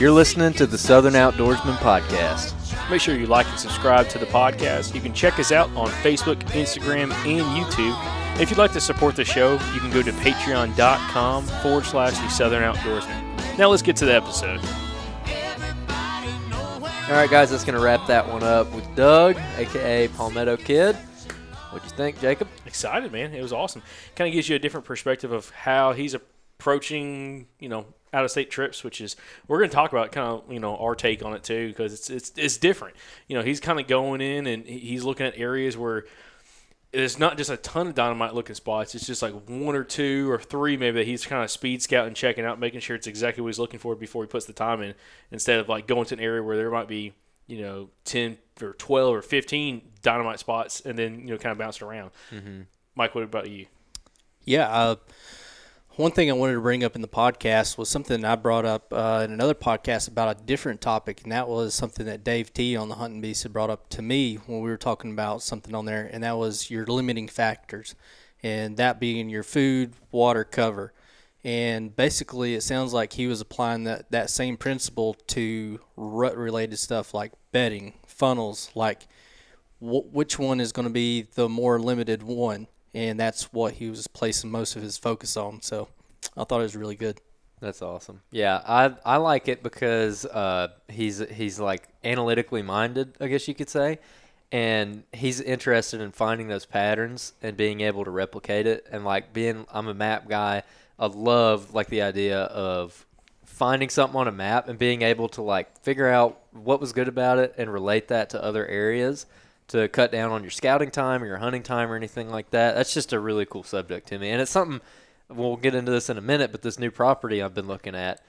You're listening to the Southern Outdoorsman Podcast. Make sure you like and subscribe to the podcast. You can check us out on Facebook, Instagram, and YouTube. If you'd like to support the show, you can go to patreon.com forward slash the Southern Outdoorsman. Now let's get to the episode. All right, guys, that's going to wrap that one up with Doug, aka Palmetto Kid. What'd you think, Jacob? Excited, man. It was awesome. Kind of gives you a different perspective of how he's approaching, you know, out of state trips, which is we're going to talk about kind of you know our take on it too because it's it's it's different. You know, he's kind of going in and he's looking at areas where there's not just a ton of dynamite looking spots. It's just like one or two or three maybe that he's kind of speed scouting, checking out, making sure it's exactly what he's looking for before he puts the time in. Instead of like going to an area where there might be you know ten or twelve or fifteen dynamite spots and then you know kind of bouncing around. Mike, what about you? Yeah. Uh, one thing I wanted to bring up in the podcast was something I brought up uh, in another podcast about a different topic, and that was something that Dave T on the Hunting Beast had brought up to me when we were talking about something on there, and that was your limiting factors, and that being your food, water, cover. And basically, it sounds like he was applying that, that same principle to rut related stuff like bedding, funnels, like wh- which one is going to be the more limited one. And that's what he was placing most of his focus on. So I thought it was really good. That's awesome. Yeah, I I like it because uh, he's he's like analytically minded, I guess you could say, and he's interested in finding those patterns and being able to replicate it. And like being, I'm a map guy. I love like the idea of finding something on a map and being able to like figure out what was good about it and relate that to other areas to cut down on your scouting time or your hunting time or anything like that. That's just a really cool subject to me, and it's something we'll get into this in a minute. But this new property I've been looking at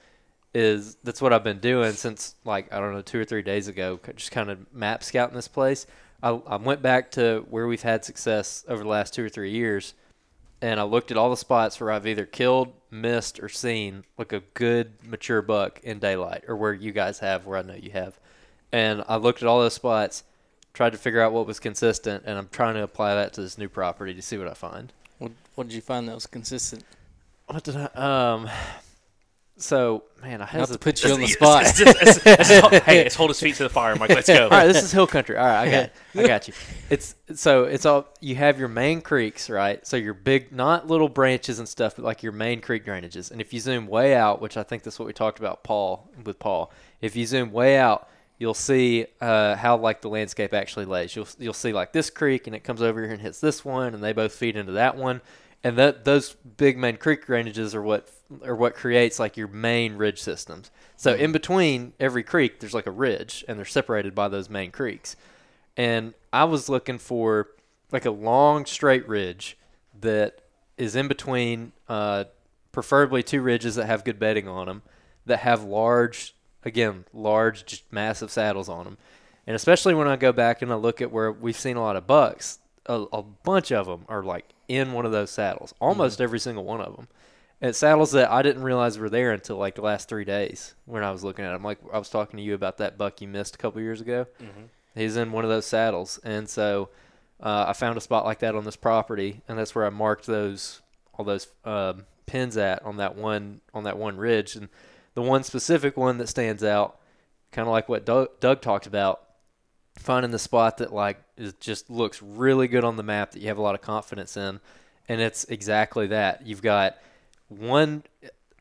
is that's what I've been doing since like I don't know two or three days ago, just kind of map scouting this place. I, I went back to where we've had success over the last two or three years, and I looked at all the spots where I've either killed, missed, or seen like a good mature buck in daylight, or where you guys have, where I know you have, and I looked at all those spots, tried to figure out what was consistent, and I'm trying to apply that to this new property to see what I find. What, what did you find that was consistent? What did I um? So man, I Not to put you on the spot. Let's just- let's- let's- hey, let's hold his feet to the fire, Mike. Let's go. all right, this is hill country. All right, I got, I got you. It's so it's all you have your main creeks, right? So your big, not little branches and stuff, but like your main creek drainages. And if you zoom way out, which I think that's what we talked about, Paul with Paul. If you zoom way out, you'll see uh, how like the landscape actually lays. You'll you'll see like this creek, and it comes over here and hits this one, and they both feed into that one. And that those big main creek drainages are what are what creates like your main ridge systems. So in between every creek, there's like a ridge, and they're separated by those main creeks. And I was looking for like a long straight ridge that is in between, uh, preferably two ridges that have good bedding on them, that have large, again, large, just massive saddles on them. And especially when I go back and I look at where we've seen a lot of bucks, a, a bunch of them are like in one of those saddles, almost every single one of them. And saddles that I didn't realize were there until like the last three days when I was looking at them. Like I was talking to you about that buck you missed a couple years ago. He's in one of those saddles, and so uh, I found a spot like that on this property, and that's where I marked those all those um, pins at on that one on that one ridge, and the one specific one that stands out, kind of like what Doug, Doug talked about, finding the spot that like is just looks really good on the map that you have a lot of confidence in, and it's exactly that. You've got one.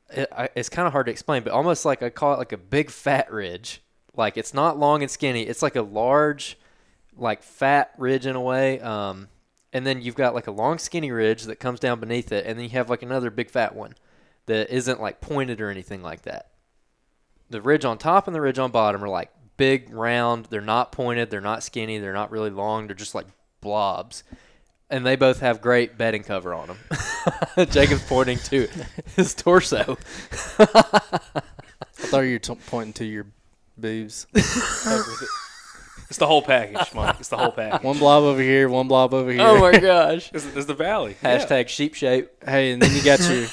It, it's kind of hard to explain, but almost like I call it like a big fat ridge. Like it's not long and skinny. It's like a large, like fat ridge in a way. Um, and then you've got like a long skinny ridge that comes down beneath it, and then you have like another big fat one that isn't like pointed or anything like that. The ridge on top and the ridge on bottom are like big, round. They're not pointed. They're not skinny. They're not really long. They're just like blobs. And they both have great bedding cover on them. Jacob's pointing to his torso. I thought you were t- pointing to your boobs. It's the whole package, Mike. It's the whole package. one blob over here, one blob over here. Oh my gosh. It's, it's the valley. Yeah. Hashtag sheep shape. Hey, and then you got your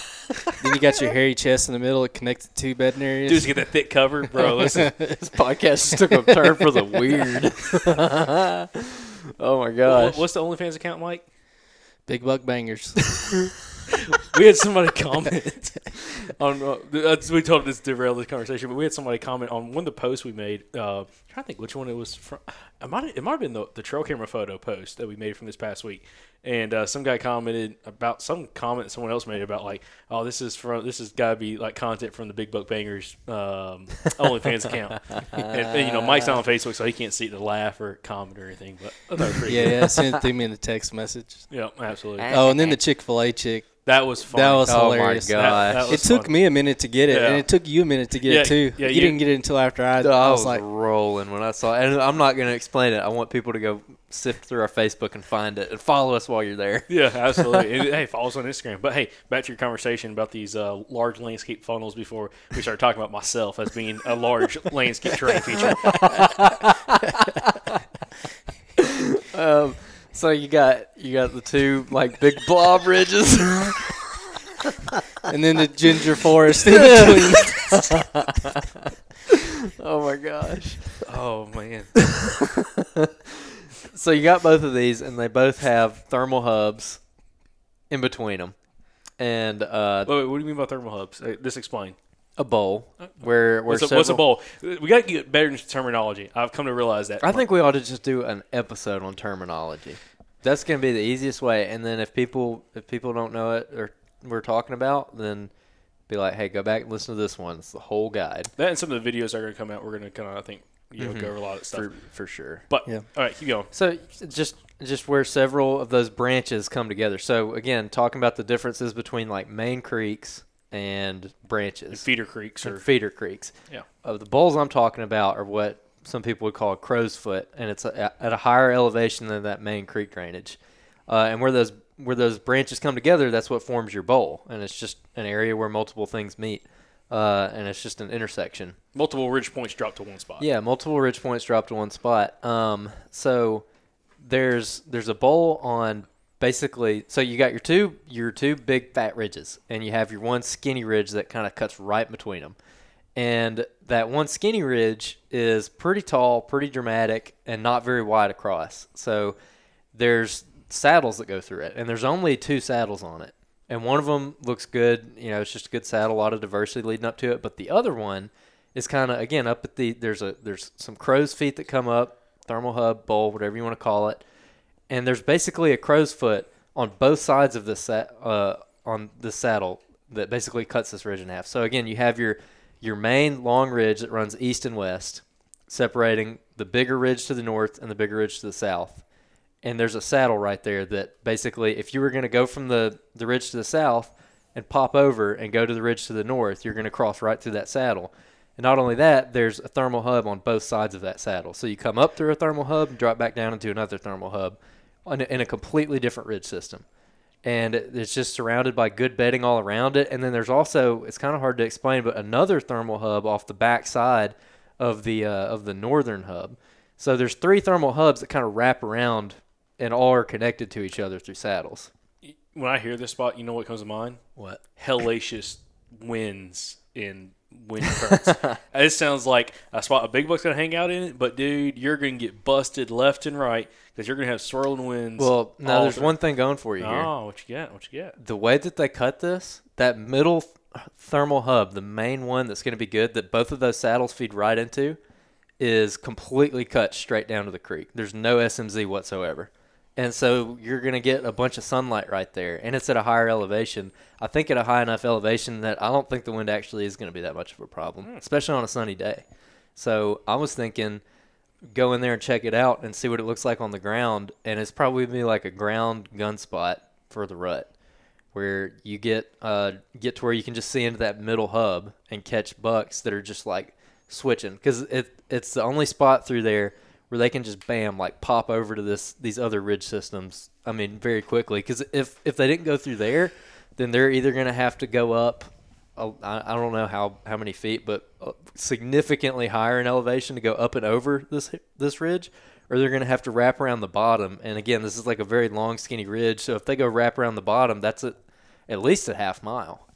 then you got your hairy chest in the middle. It connects the two bedding areas. Dudes get that thick cover, bro. Listen, This podcast just took a turn for the weird. oh my gosh. What's the OnlyFans account, Mike? Big buck bangers. We had somebody comment on. Uh, we told this derail this conversation, but we had somebody comment on one of the posts we made. Uh, I'm trying to think which one it was from. It might it might have been the, the trail camera photo post that we made from this past week, and uh, some guy commented about some comment someone else made about like, oh, this is from this has got to be like content from the Big Buck Bangers um, OnlyFans account, and, and, you know Mike's not on Facebook, so he can't see the laugh or comment or anything. But I thought it was pretty yeah, good. yeah. Send it me in a text message. yeah, absolutely. Oh, and then the Chick Fil A chick. That was fun. That was Oh my hilarious. God. That, that It was took fun. me a minute to get it, Yeah. and it took you a minute to get Yeah, it too. yeah, you, you- didn't get it until after I. I, I was was like, rolling when I saw it. And I'm not going to explain it. I want people to go sift through our Facebook and find it and follow us while you're there. Yeah, absolutely. Hey, follow us on Instagram. But hey, back to your conversation about these uh, large landscape funnels before we started talking about myself as being a large landscape terrain feature. Um, so you got you got the two like big blob ridges. and then the ginger forest in between. oh my gosh. Oh man, So you got both of these, and they both have thermal hubs in between them. and uh, Wait, wait, what do you mean by thermal hubs? Uh, This explain. A bowl where where What's a, what's a bowl? We got to get better into terminology. I've come to realize that. I think we ought to just do an episode on terminology. That's going to be the easiest way. And then if people if people don't know it or we're talking about, then be like, hey, go back and listen to this one. It's the whole guide that and some of the videos are going to come out. We're going to kind of, I think, you know, mm-hmm. go over a lot of stuff. for for sure. but Yeah. all right, keep going. So just just where several of those branches come together. So again, talking about the differences between like main creeks and branches, Feeder creeks and or feeder creeks. yeah. Uh, the bowls I'm talking about are what some people would call a crow's foot, and it's a, at a higher elevation than that main creek drainage. Uh, and where those where those branches come together, that's what forms your bowl, and it's just an area where multiple things meet, uh, and it's just an intersection. Multiple ridge points drop to one spot. Yeah, multiple ridge points drop to one spot. Um, so there's there's a bowl on basically. So you got your two your two big fat ridges, and you have your one skinny ridge that kind of cuts right between them. And that one skinny ridge is pretty tall, pretty dramatic, and not very wide across. So there's saddles that go through it, and there's only two saddles on it. And one of them looks good, you know, it's just a good saddle, a lot of diversity leading up to it. But the other one is kind of again up at the there's a there's some crow's feet that come up, thermal hub, bowl, whatever you want to call it, and there's basically a crow's foot on both sides of the sa- uh, on the saddle that basically cuts this ridge in half. So again, you have your your main long ridge that runs east and west, separating the bigger ridge to the north and the bigger ridge to the south. And there's a saddle right there that basically, if you were going to go from the, the ridge to the south and pop over and go to the ridge to the north, you're going to cross right through that saddle. And not only that, there's a thermal hub on both sides of that saddle. So you come up through a thermal hub and drop back down into another thermal hub on a, in a completely different ridge system. And it's just surrounded by good bedding all around it. And then there's also, it's kind of hard to explain, but another thermal hub off the back side of the uh, of the northern hub. So there's three thermal hubs that kind of wrap around and all are connected to each other through saddles. When I hear this spot, you know what comes to mind? What? Hellacious winds in wind currents. it sounds like a spot a big buck's gonna hang out in it, but dude, you're gonna get busted left and right because you're gonna have swirling winds. Well, now there's through- one thing going for you here. Oh, what you get? What you get? The way that they cut this, that middle thermal hub, the main one that's going to be good, that both of those saddles feed right into, is completely cut straight down to the creek. There's no SMZ whatsoever. And so you're going to get a bunch of sunlight right there. And it's at a higher elevation. I think at a high enough elevation that I don't think the wind actually is going to be that much of a problem, hmm. especially on a sunny day. So I was thinking go in there and check it out and see what it looks like on the ground. And it's probably be like a ground gun spot for the rut where you get uh, get to where you can just see into that middle hub and catch bucks that are just like switching because it it's the only spot through there where they can just bam like pop over to this these other ridge systems. I mean very quickly because if if they didn't go through there, then they're either gonna have to go up. I don't know how, how many feet, but uh, significantly higher in elevation to go up and over this this ridge, or they're going to have to wrap around the bottom. And again, this is like a very long, skinny ridge. So if they go wrap around the bottom, that's at, at least a half mile.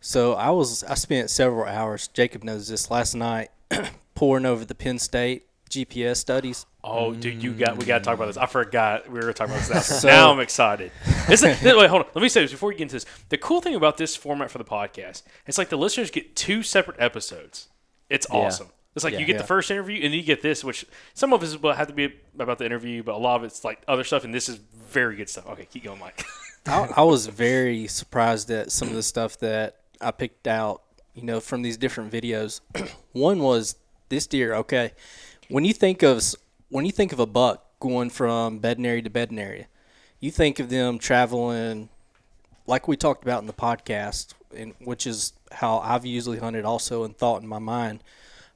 So I was I spent several hours. Jacob knows this last night, poring over the Penn State GPS studies. Oh, dude, you got we got to talk about this. I forgot we were talking about this. Now, So- now I'm excited. This is, wait, hold on. Let me say this before we get into this. The cool thing about this format for the podcast, it's like the listeners get two separate episodes. It's awesome. It's like Yeah. you get the first interview and then you get this, which some of us will have to be about the interview, but a lot of it's like other stuff, and this is very good stuff. Okay, keep going, Mike. I, I was very surprised at some of the stuff that I picked out, you know, from these different videos. One was this deer. Okay, when you think of when you think of a buck going from bedding area to bedding area, you think of them traveling, like we talked about in the podcast, and which is how I've usually hunted also and thought in my mind.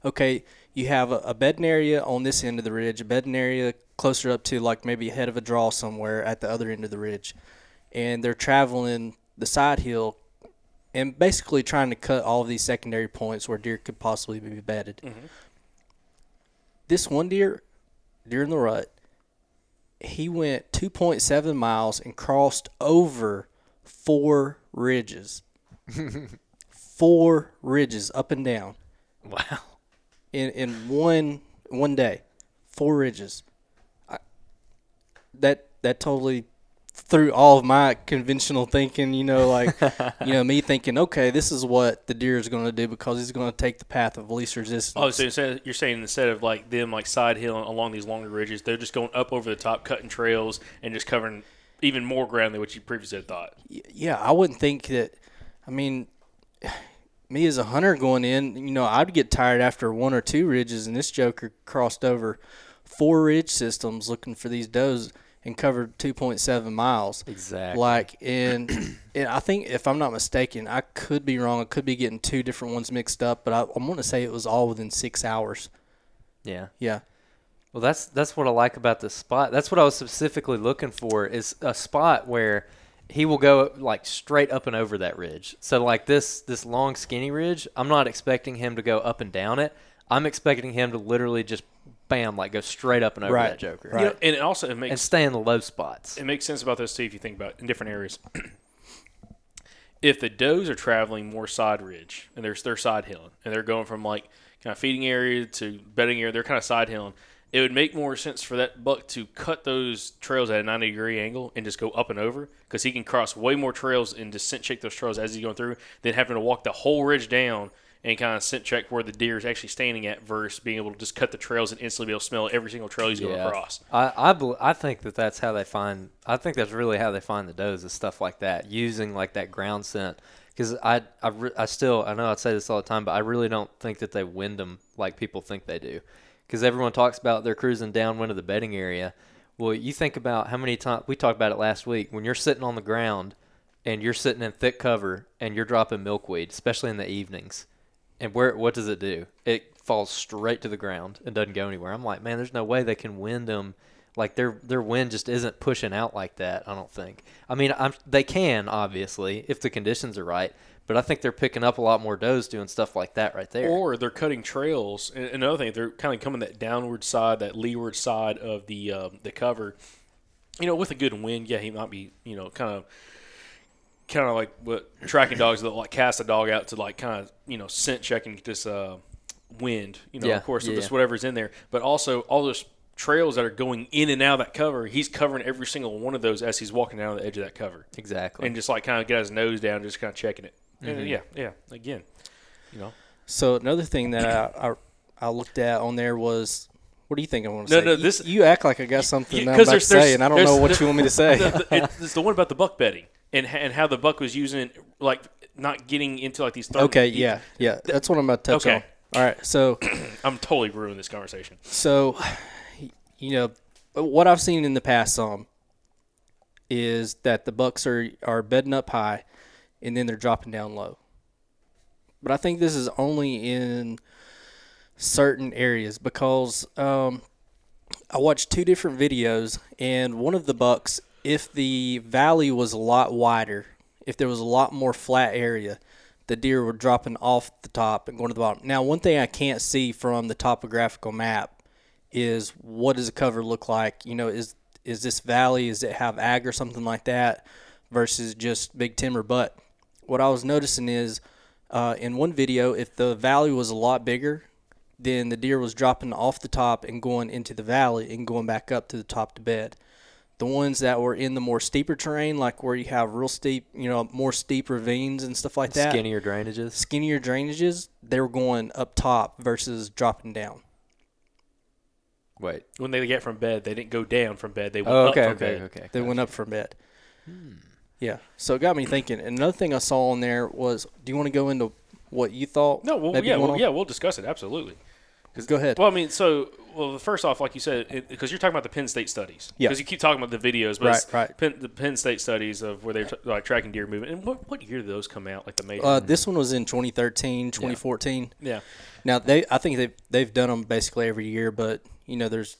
Okay, you have a, a bedding area on this end of the ridge, a bedding area closer up to like maybe ahead of a draw somewhere at the other end of the ridge and they're traveling the side hill and basically trying to cut all of these secondary points where deer could possibly be bedded. Mm-hmm. This one deer, during the rut, he went 2.7 miles and crossed over four ridges. four ridges up and down Wow. in in one one day, four ridges. I, that that totally threw all of my conventional thinking, you know, like you know me thinking, okay, this is what the deer is going to do because he's going to take the path of least resistance. Oh, so instead, you're saying instead of like them like side hill along these longer ridges, they're just going up over the top, cutting trails, and just covering even more ground than what you previously had thought. yeah, I wouldn't think that. I mean, me as a hunter going in, you know, I'd get tired after one or two ridges, and this joker crossed over four ridge systems looking for these does and covered 2.7 miles. Exactly. Like, and, and I think if I'm not mistaken, I could be wrong. I could be getting two different ones mixed up, but I, I'm going to say it was all within six hours. Yeah. Yeah. Well, that's that's what I like about this spot. That's what I was specifically looking for is a spot where he will go like straight up and over that ridge. So like this this long skinny ridge, I'm not expecting him to go up and down it. I'm expecting him to literally just bam like go straight up and over Right, that joker. right. You know, and it also it And stay in the low spots. it makes sense about those too if you think about it in different areas. if the does are traveling more side ridge and they're they're side hilling and they're going from like kind of feeding area to bedding area, they're kind of side hilling. It would make more sense for that buck to cut those trails at a 90 degree angle and just go up and over because he can cross way more trails and just scent check those trails as he's going through than having to walk the whole ridge down and kind of scent check where the deer is actually standing at versus being able to just cut the trails and instantly be able to smell every single trail he's going across. I I, bel I think that that's how they find. I think that's really how they find the does is stuff like that, using like that ground scent. Because I I, re- I still I know I say this all the time, but I really don't think that they wind them like people think they do. Because everyone talks about they're cruising downwind of the bedding area. Well, you think about how many times we talked about it last week when you're sitting on the ground and you're sitting in thick cover and you're dropping milkweed, especially in the evenings. And where what does it do? It falls straight to the ground and doesn't go anywhere. I'm like, man, there's no way they can wind them. Like their their wind just isn't pushing out like that. I don't think. I mean, I'm they can obviously if the conditions are right, but I think they're picking up a lot more does doing stuff like that right there. Or they're cutting trails. And another thing, they're kind of coming that downward side, that leeward side of the um, the cover. You know, with a good wind, yeah, he might be, you know, kind of kind of like what tracking dogs that like cast a dog out to like kind of you know scent checking this uh, wind. You know, Yeah, of course, yeah, this yeah. whatever's in there, but also all those trails that are going in and out of that cover. He's covering every single one of those as he's walking down the edge of that cover, exactly. and just like kind of get his nose down, just kind of checking it. Mm-hmm. And yeah, yeah. Again, you know. So another thing that I, I, I looked at on there was, what do you think I want to No, say? no, You- this- you, act like I got something I'm about there's- to say, and I don't know what you want me to say. the, the, it- it's the one about the buck bedding and and how the buck was using like not getting into like these. Third, okay, yeah, yeah, that's what I'm about to touch Okay. on. All right, so I'm totally ruining this conversation. so you know what I've seen in the past some is that the bucks are are bedding up high, and then they're dropping down low. But I think this is only in certain areas because um, I watched two different videos, and one of the bucks, if the valley was a lot wider, if there was a lot more flat area, the deer were dropping off the top and going to the bottom. Now, one thing I can't see from the topographical map is what does the cover look like? You know, is is this valley? Does it have ag or something like that versus just big timber? But what I was noticing is uh, in one video, if the valley was a lot bigger, then the deer was dropping off the top and going into the valley and going back up to the top to bed. The ones that were in the more steeper terrain, like where you have real steep, you know, more steep ravines and stuff like that, Skinnier drainages. skinnier drainages, they were going up top versus dropping down. Wait. When they get from bed, they didn't go down from bed. They went Oh, up okay, from okay, bed. okay. They went up from bed. Hmm. Yeah. So it got me thinking. And another thing I saw on there was, do you want to go into what you thought? No, well, yeah, well, yeah, we'll discuss it absolutely. Go ahead. Well, I mean, so well, first off, like you said, because you're talking about the Penn State studies. Yeah. Because you keep talking about the videos, but Right, right. Penn, the Penn State studies of where they're t- like tracking deer movement. And what what year did those come out? Like the major? uh, this one was in 2013, 2014. yeah. Now they, I think they've they've done them basically every year, but you know, there's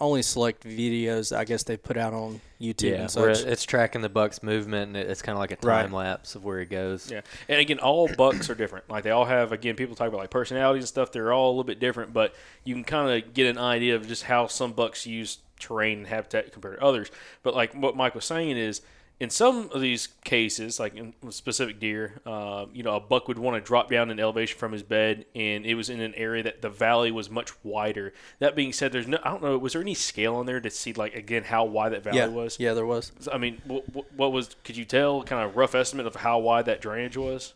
only select videos I guess they put out on YouTube Yeah, and where such. it's tracking the buck's movement, and it- it's kind of like a Right. time lapse of where he goes. Yeah, and again, all bucks are different. Like they all have, again, people talk about like personalities and stuff. They're all a little bit different, but you can kind of get an idea of just how some bucks use terrain and habitat compared to others. But like what Mike was saying is, in some of these cases, like in specific deer, uh, you know, a buck would want to drop down in elevation from his bed, and it was in an area that the valley was much wider. That being said, there's no, I don't know, was there any scale on there to see like again how wide that valley Yeah, was? yeah, there was. I mean, what, what was? Could you tell kind of rough estimate of how wide that drainage was?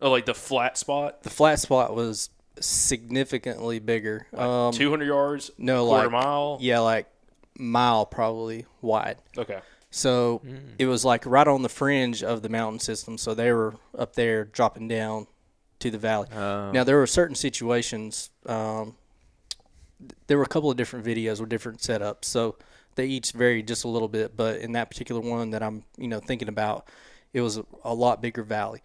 Oh, like the flat spot, The flat spot was significantly bigger. Um, 200 yards, no, quarter like mile. Yeah, like mile probably wide. Okay. So it was like right on the fringe of the mountain system. So they were up there dropping down to the valley. Now there were certain situations. Um, there were a couple of different videos with different setups, so they each varied just a little bit. But in that particular one that I'm, you know, thinking about, it was a, a lot bigger valley.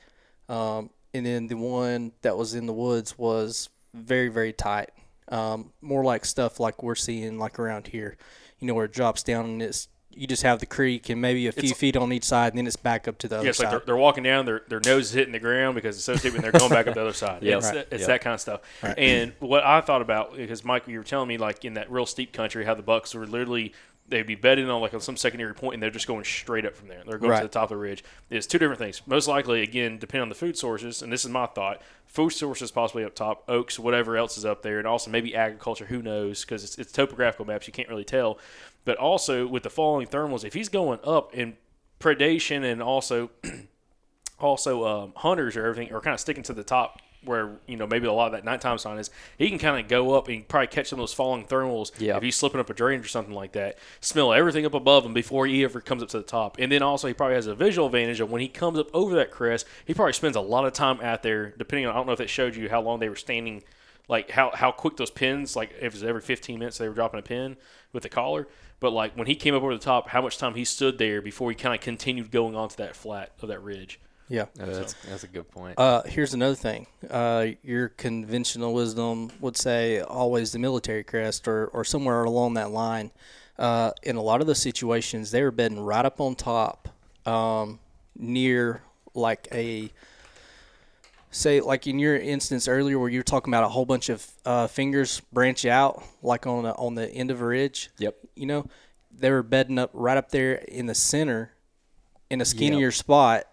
Um, and then the one that was in the woods was very, very tight. Um, more like stuff like we're seeing like around here, you know, where it drops down and it's you just have the creek and maybe a few feet on each side, and then it's back up to the other Yeah, it's like side. they're, they're walking down, their their nose is hitting the ground because it's so steep, and they're going back up the other side. Yeah. it's Right. that, it's Yeah. that kind of stuff. And what I thought about because Mike, you were telling me like in that real steep country, how the bucks were literally they'd be bedding on like on some secondary point, and they're just going straight up from there. They're going Right. to the top of the ridge. It's two different things. Most likely, again, depending on the food sources, and this is my thought. Food sources possibly up top, oaks, whatever else is up there, and also maybe agriculture. Who knows? Because it's, it's topographical maps, you can't really tell. But also with the falling thermals, if he's going up in predation and also also um, hunters or everything are kind of sticking to the top where you know maybe a lot of that nighttime sign is he can kind of go up and probably catch some of those falling thermals Yeah. if he's slipping up a drainage or something like that. Smell everything up above him before he ever comes up to the top. And then also he probably has a visual advantage of when he comes up over that crest he probably spends a lot of time out there depending on i don't know if it showed you how long they were standing like how, how quick those pins like if it was every 15 minutes they were dropping a pin with the collar but like when he came up over the top how much time he stood there before he kind of continued going onto that flat of that ridge yeah. Oh, that's, that's a good point. Uh, here's another thing. Uh, your conventional wisdom would say always the military crest or, or somewhere along that line. Uh, in a lot of those situations, they were bedding right up on top, um, near like a say like in your instance earlier where you were talking about a whole bunch of uh, fingers branch out like on a, on the end of a ridge. Yep. You know, they were bedding up right up there in the center, in a skinnier spot.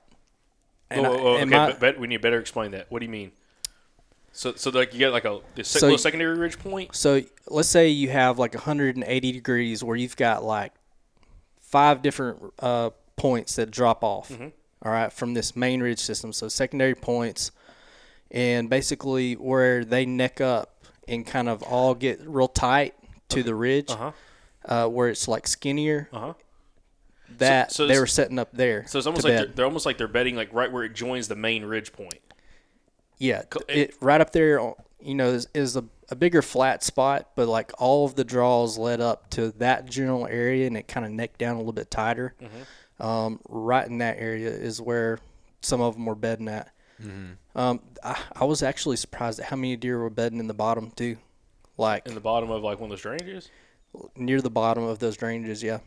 And oh, I- oh, okay, my- but, but we need to better explain that. What do you mean? So, so like you get like a, a So- little secondary ridge point. So let's say you have like 180 degrees where you've got like five different uh, points that drop off. all right, from this main ridge system. So secondary points, and basically where they neck up and kind of all get real tight to the ridge, Uh-huh. uh, where it's like skinnier. Uh-huh. That so they were setting up there. So it's almost like they're, they're almost like they're bedding like right where it joins the main ridge point. Yeah, it, right up there, you know, is, is a, a bigger flat spot, but like all of the draws led up to that general area, and it kind of necked down a little bit tighter. Um, right in that area is where some of them were bedding at. Um, I, I was actually surprised at how many deer were bedding in the bottom too, like in the bottom of like one of those drainages. near the bottom of those drainages. Yeah,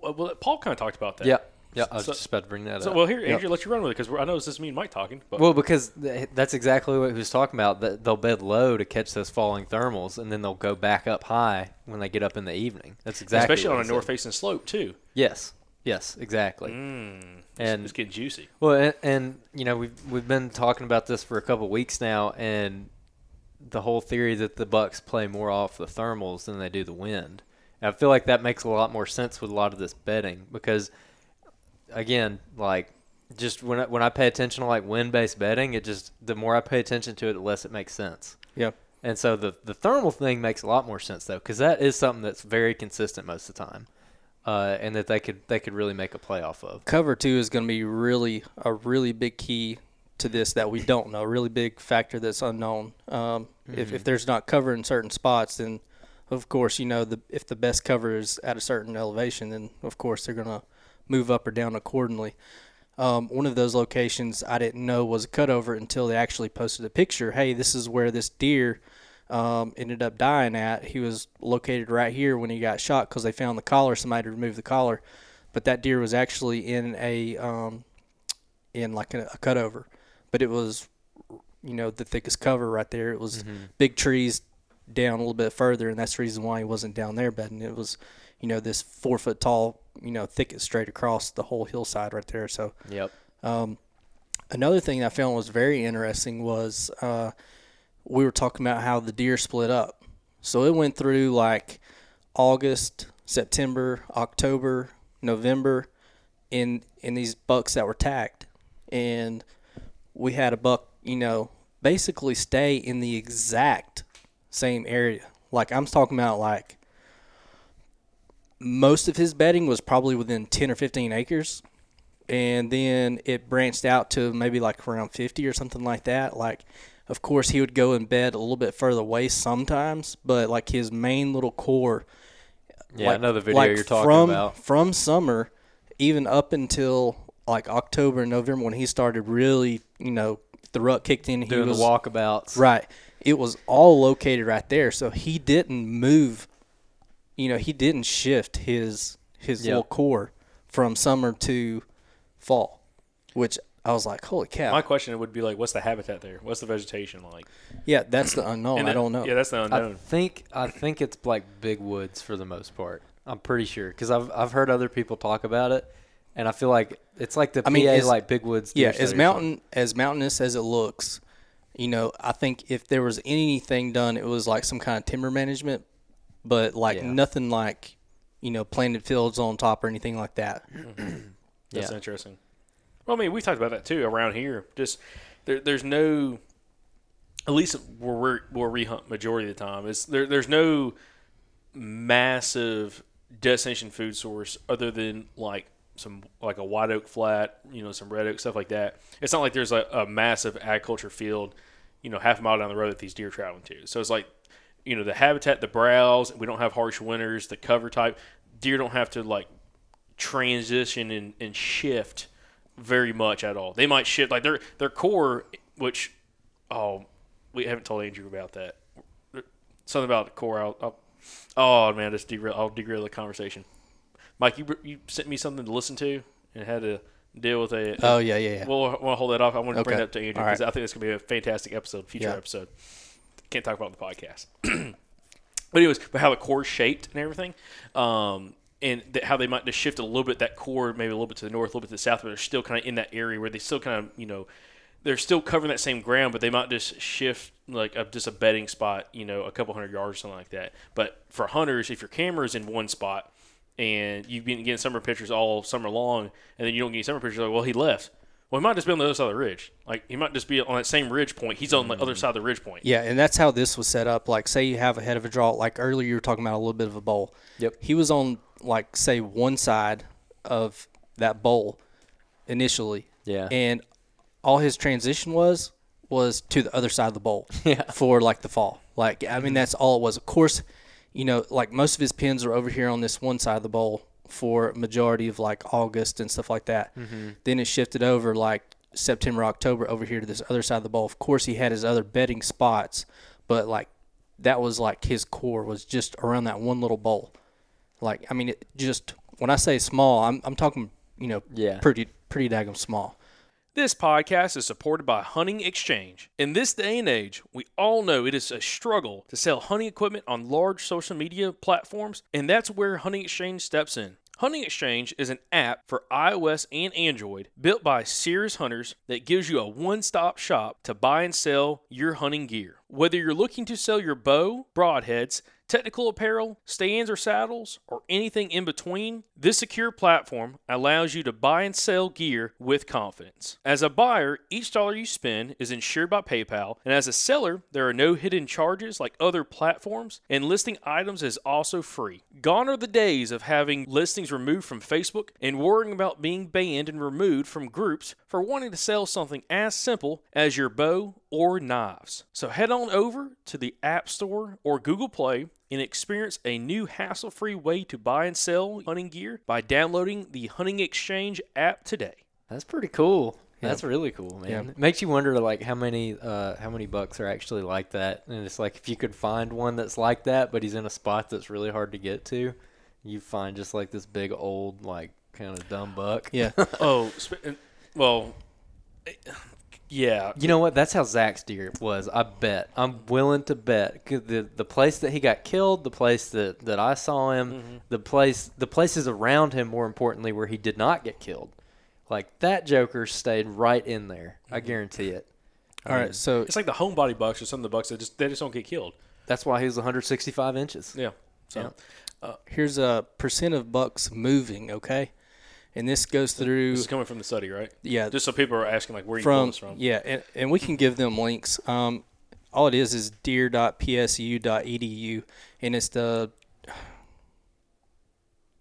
Well, well, Paul kind of talked about that. Yeah, yeah. I was So- just about to bring that So, up. well, here, Andrew, let you run with it because I know this is me and Mike talking. But Well, because th- that's exactly what he was talking about. That they'll bed low to catch those falling thermals, and then they'll go back up high when they get up in the evening. That's exactly especially what on a he said. north-facing slope too. Yes, yes, exactly. Mm, And it's getting juicy. Well, and, and you know we've we've been talking about this for a couple weeks now, and the whole theory that the Bucks play more off the thermals than they do the wind. And I feel like that makes a lot more sense with a lot of this betting because, again, like just when I, when I pay attention to like wind based betting, it just the more I pay attention to it, the less it makes sense. yeah. And so the the thermal thing makes a lot more sense though, because that is something that's very consistent most of the time, uh, and that they could they could really make a play off of. cover two is going to be really a really big key to this that we don't know. A really big factor that's unknown. Um, if, if there's not cover in certain spots, then of course you know the if the best cover is at a certain elevation, then of course they're going to move up or down accordingly. Um, one of those locations I didn't know was a cutover until they actually posted a picture. Hey, this is where this deer um, ended up dying at. He was located right here when he got shot because they found the collar. Somebody removed the collar, but that deer was actually in a um, in like a, a cutover, but it was you know the thickest cover right there. It was big trees down a little bit further, and that's the reason why he wasn't down there bedding. It was you know, this four foot tall, you know, thicket straight across the whole hillside right there. So Yep. another thing I found was very interesting was uh, we were talking about how the deer split up. So it went through like August, September, October, November in in these bucks that were tagged. And we had a buck, you know, basically stay in the exact same area. Like I'm talking about like most of his bedding was probably within 10 or 15 acres and then it branched out to maybe like around 50 or something like that like of course he would go in bed a little bit further away sometimes but like his main little core Yeah, I know the video like you're talking from, about. from summer even up until like october and november when he started really you know the rut kicked in he Doing was the walkabouts. Right. It was all located right there. So he didn't move you know, he didn't shift his his Yep. little core from summer to fall. Which I was like, Holy cow. My question would be like, what's the habitat there? What's the vegetation like? yeah, that's the unknown. And I don't know. Yeah, that's the unknown. I unknown. think I think it's like big woods for the most part. I'm pretty sure because I've I've heard other people talk about it, and I feel like it's like the I PA it's- like big woods. yeah, as study or something. mountain as mountainous as it looks, you know, I think if there was anything done, it was like some kind of timber management, but like Yeah. nothing like, you know, planted fields on top or anything like that. Mm-hmm. That's Yeah. interesting. Well, I mean, we talked about that too around here. Just there, there's no, at least where we're where we hunt majority of the time is there. There's no massive destination food source other than like some like a white oak flat, you know, some red oak stuff like that. It's not like there's a, a massive agriculture field, you know, half a mile down the road that these deer traveling to. So it's like, you know, the habitat, the browse. We don't have harsh winters. The cover type, deer don't have to like transition and, and shift very much at all. They might shift like their their core, which oh we haven't told Andrew about that. Something about the core. I'll, I'll oh man, just derail. I'll derail the conversation. Mike, you you sent me something to listen to and had to deal with a. Oh yeah, yeah, yeah. We'll, we'll hold that off. I want to bring Okay. that up to Andrew because right. I think it's going to be a fantastic episode, future Yeah. episode. Can't talk about it the podcast. but anyways, but how the core's shaped and everything, um, and th- how they might just shift a little bit that core, maybe a little bit to the north, a little bit to the south, but they're still kind of in that area where they still kind of you know they're still covering that same ground, but they might just shift like a, just a bedding spot, you know, a couple hundred yards or something like that. But for hunters, if your camera is in one spot and you've been getting summer pictures all summer long, and then you don't get any summer pictures, like, well, he left. Well, he might just be on the other side of the ridge. Like he might just be on that same ridge point. He's on the other mm. side of the ridge point. Yeah, and that's how this was set up. Like, say you have a head of a draw. Like earlier, you were talking about a little bit of a bowl. Yep. He was on like say one side of that bowl initially. Yeah. And all his transition was was to the other side of the bowl. Yeah. For like the fall. Like I mean, that's all it was. Of course, you know, like most of his pins are over here on this one side of the bowl for majority of like August and stuff like that. Mm-hmm. Then it shifted over like September, October over here to this other side of the bowl. Of course, he had his other bedding spots, but like that was like his core was just around that one little bowl. Like I mean, it just when I say small, I'm I'm talking you know Yeah. pretty pretty daggum small. This podcast is supported by Hunting Exchange. In this day and age, we all know it is a struggle to sell hunting equipment on large social media platforms, and that's where Hunting Exchange steps in. Hunting Exchange is an app for iOS and Android built by serious hunters that gives you a one stop shop to buy and sell your hunting gear. Whether you're looking to sell your bow, broadheads, technical apparel, stands or saddles, or anything in between, this secure platform allows you to buy and sell gear with confidence. As a buyer, each dollar you spend is insured by PayPal, and as a seller, there are no hidden charges like other platforms, and listing items is also free. Gone are the days of having listings removed from Facebook and worrying about being banned and removed from groups for wanting to sell something as simple as your bow or knives. So head on over to the App Store or Google Play and experience a new hassle free way to buy and sell hunting gear by downloading the Hunting Exchange app today. That's pretty cool. That's really cool, man. Yeah. It makes you wonder like how many uh, how many bucks are actually like that. And it's like if you could find one that's like that, but he's in a spot that's really hard to get to, you find just like this big old like kind of dumb buck. Yeah. oh, sp- well, Yeah. You know what? That's how Zach's deer was. I bet. I'm willing to bet the the place that he got killed, the place that, that I saw him, Mm-hmm. the place the places around him, more importantly, where he did not get killed. Like that Joker stayed right in there. I Mm-hmm. guarantee it. All right, so It's like the homebody bucks or some of the bucks that just they just don't get killed. That's why he was 165 inches. Yeah. So here's a percent of bucks moving. Okay, and this goes through this is coming from the study, right? yeah Just so people are asking like where you pulling from, this from. yeah, and, and we can give them links. Um, all it is is deer.psu.edu, and it's the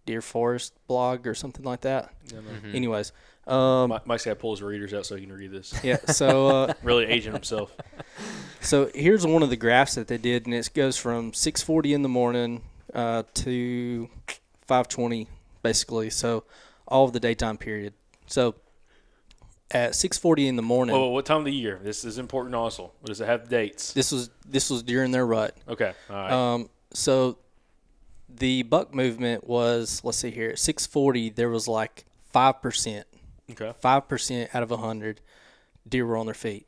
Deer Forest blog or something like that. Yeah. Anyways, um, Mi- Mike's got to pull his readers out so he can read this. yeah. So uh, Really aging himself. So here's one of the graphs that they did, and it goes from 6:40 in the morning uh, to 5:20, basically. So all of the daytime period. So at 6:40 in the morning, Well, what time of the year? This is important also. Does it have dates? this was this was during their rut. Okay. All right. Um, so the buck movement was let's see here at 6:40 there was like five percent, okay. five percent out of a hundred deer were on their feet,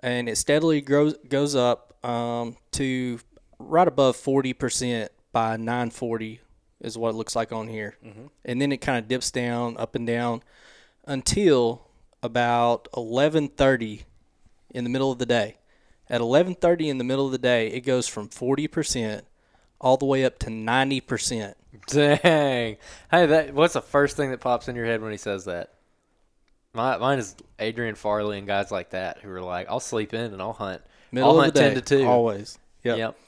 and it steadily grows goes up um, to right above 40 percent by 9:40 is what it looks like on here, mm-hmm. and then it kind of dips down up and down until about 11:30 in the middle of the day. At 11:30 in the middle of the day, it goes from 40% all the way up to 90%. Dang. Hey, that what's the first thing that pops in your head when he says that? My, mine is Adrian Farley and guys like that who are like, I'll sleep in and I'll hunt. Middle I'll of hunt the day, 10 to 2. always. Yep. Yep.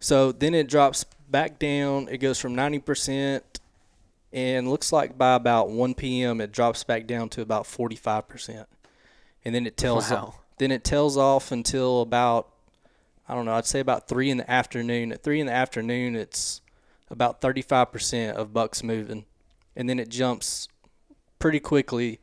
So then it drops back down. It goes from 90% and looks like by about 1 p.m. it drops back down to about 45%. And then it tells Wow. off. Then it tails off until about I don't know, I'd say about 3 in the afternoon. At 3 in the afternoon it's about 35% of bucks moving. And then it jumps pretty quickly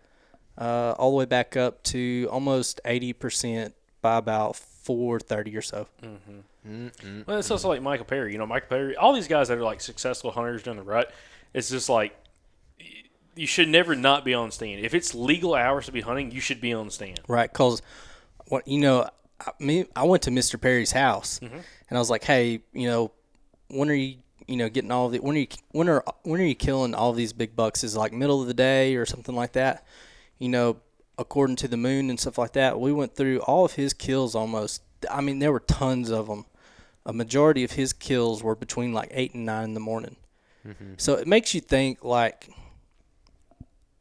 uh, all the way back up to almost 80% by about 4:30 or so. Mhm. Well, it's also like Michael Perry. You know, Michael Perry. All these guys that are like successful hunters during the rut. It's just like you should never not be on stand. If it's legal hours to be hunting, you should be on stand. Right, because what you know, I, me, I went to Mr. Perry's house, and I was like, "Hey, you know, when are you, you know, getting all the when are you when are when are you killing all these big bucks? Is it like middle of the day or something like that? You know, according to the moon and stuff like that. We went through all of his kills almost. I mean, there were tons of them. A majority of his kills were between like eight and nine in the morning. Mm-hmm. So it makes you think like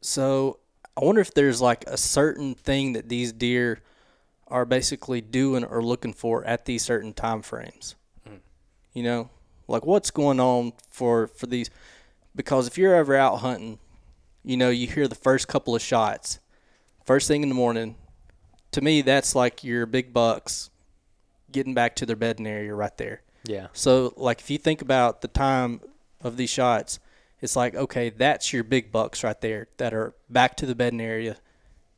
so I wonder if there's like a certain thing that these deer are basically doing or looking for at these certain time frames. Mm. You know, like what's going on for for these because if you're ever out hunting, you know, you hear the first couple of shots first thing in the morning. To me, that's like your big bucks getting back to their bedding area right there. Yeah. So, like, if you think about the time of these shots, it's like, okay, that's your big bucks right there that are back to the bedding area,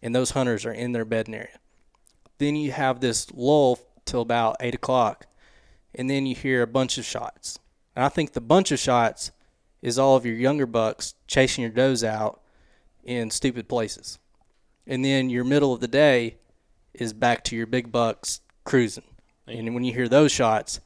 and those hunters are in their bedding area. Then you have this lull till about 8 o'clock, and then you hear a bunch of shots. And I think the bunch of shots is all of your younger bucks chasing your does out in stupid places. And then your middle of the day is back to your big bucks cruising. And when you hear those shots,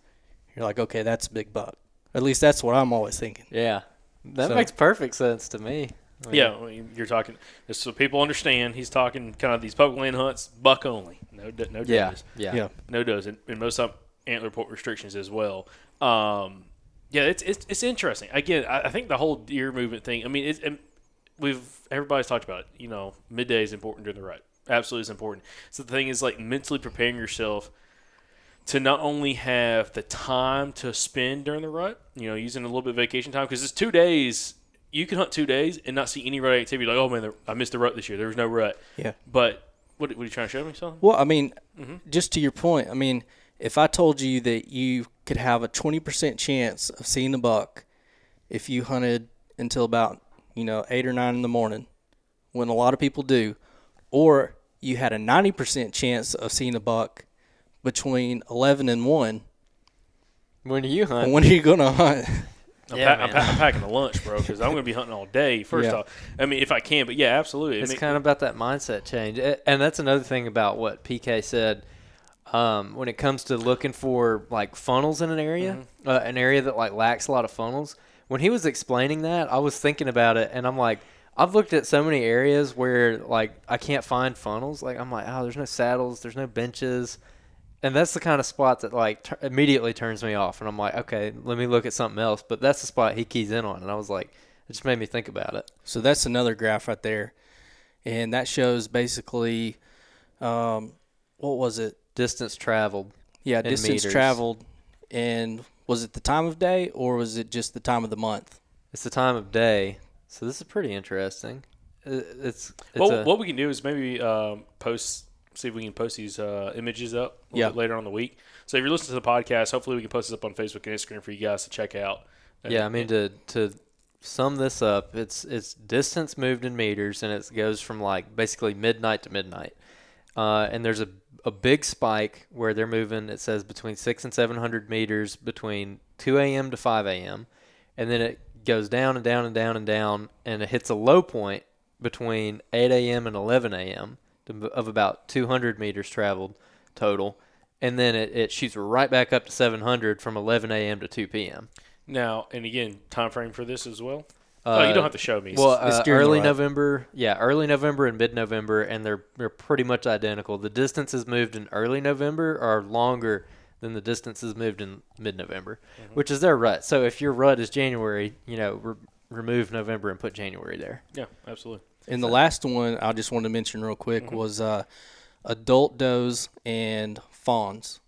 you're like, okay, that's a big buck. At least that's what I'm always thinking. Yeah. That So- makes perfect sense to me. I mean, Yeah, you're talking just so people understand. He's talking kind of these public land hunts, buck only, no, no does, Yeah. Yeah. no does, and, and most of antler point restrictions as well. Um, yeah, it's, it's it's interesting. Again, I, I think the whole deer movement thing. I mean, it's and we've everybody's talked about it. You know, midday is important during the rut. Absolutely, is important. So the thing is like mentally preparing yourself to not only have the time to spend during the rut, you know, using a little bit of vacation time because it's two days. You can hunt two days and not see any rut activity. Like, oh man, I missed the rut this year. There was no rut. Yeah. But what, what are you trying to show me? Something? Well, I mean, mm-hmm. just to your point, I mean, if I told you that you could have a 20% chance of seeing a buck if you hunted until about, you know, 8 or 9 in the morning, when a lot of people do, or you had a 90% chance of seeing a buck between 11 and 1, When are you hunt, when are you going to hunt? I'm, Yeah, pa- I'm, pa- I'm packing a lunch, bro, because I'm going to be hunting all day. First Yeah. off, I mean, if I can, but yeah, absolutely. I It's mean, kind of about that mindset change, and that's another thing about what PK said. Um, when it comes to looking for like funnels in an area, Mm-hmm. uh, an area that like lacks a lot of funnels. When he was explaining that, I was thinking about it, and I'm like, I've looked at so many areas where like I can't find funnels. Like I'm like, oh, there's no saddles, there's no benches, and that's the kind of spot that like t- immediately turns me off. And I'm like, okay, let me look at something else. But that's the spot he keys in on, and I was like, it just made me think about it. So that's another graph right there, and that shows basically, um, what was it? Distance traveled. Yeah, distance meters. traveled, and was it the time of day or was it just the time of the month? It's the time of day, so this is pretty interesting. It's, it's well, a- what we can do is maybe um, post, see if we can post these uh, images up a Yeah. bit later on in the week. So if you're listening to the podcast, hopefully we can post this up on Facebook and Instagram for you guys to check out. yeah. I mean to to sum this up, it's it's distance moved in meters, and it goes from like basically midnight to midnight. Uh, and there's a a big spike where they're moving. It says between six and seven hundred meters between two a.m. to five a.m. and then it goes down and down and down and down, and it hits a low point between eight a.m. and eleven a.m. of about two hundred meters traveled total, and then it, it shoots right back up to seven hundred from eleven a.m. to two p.m. Now, and again, time frame for this as well. Oh, you don't have to show me. Well, it's uh, early. November, yeah, early November and mid November, and they're they're pretty much identical. The distances moved in early November are longer than the distances moved in mid November, Mm-hmm. which is their rut. So if your rut is January, you know, re- remove November and put January there. yeah, absolutely. And the last one I just wanted to mention real quick Mm-hmm. was uh, adult does and fawns,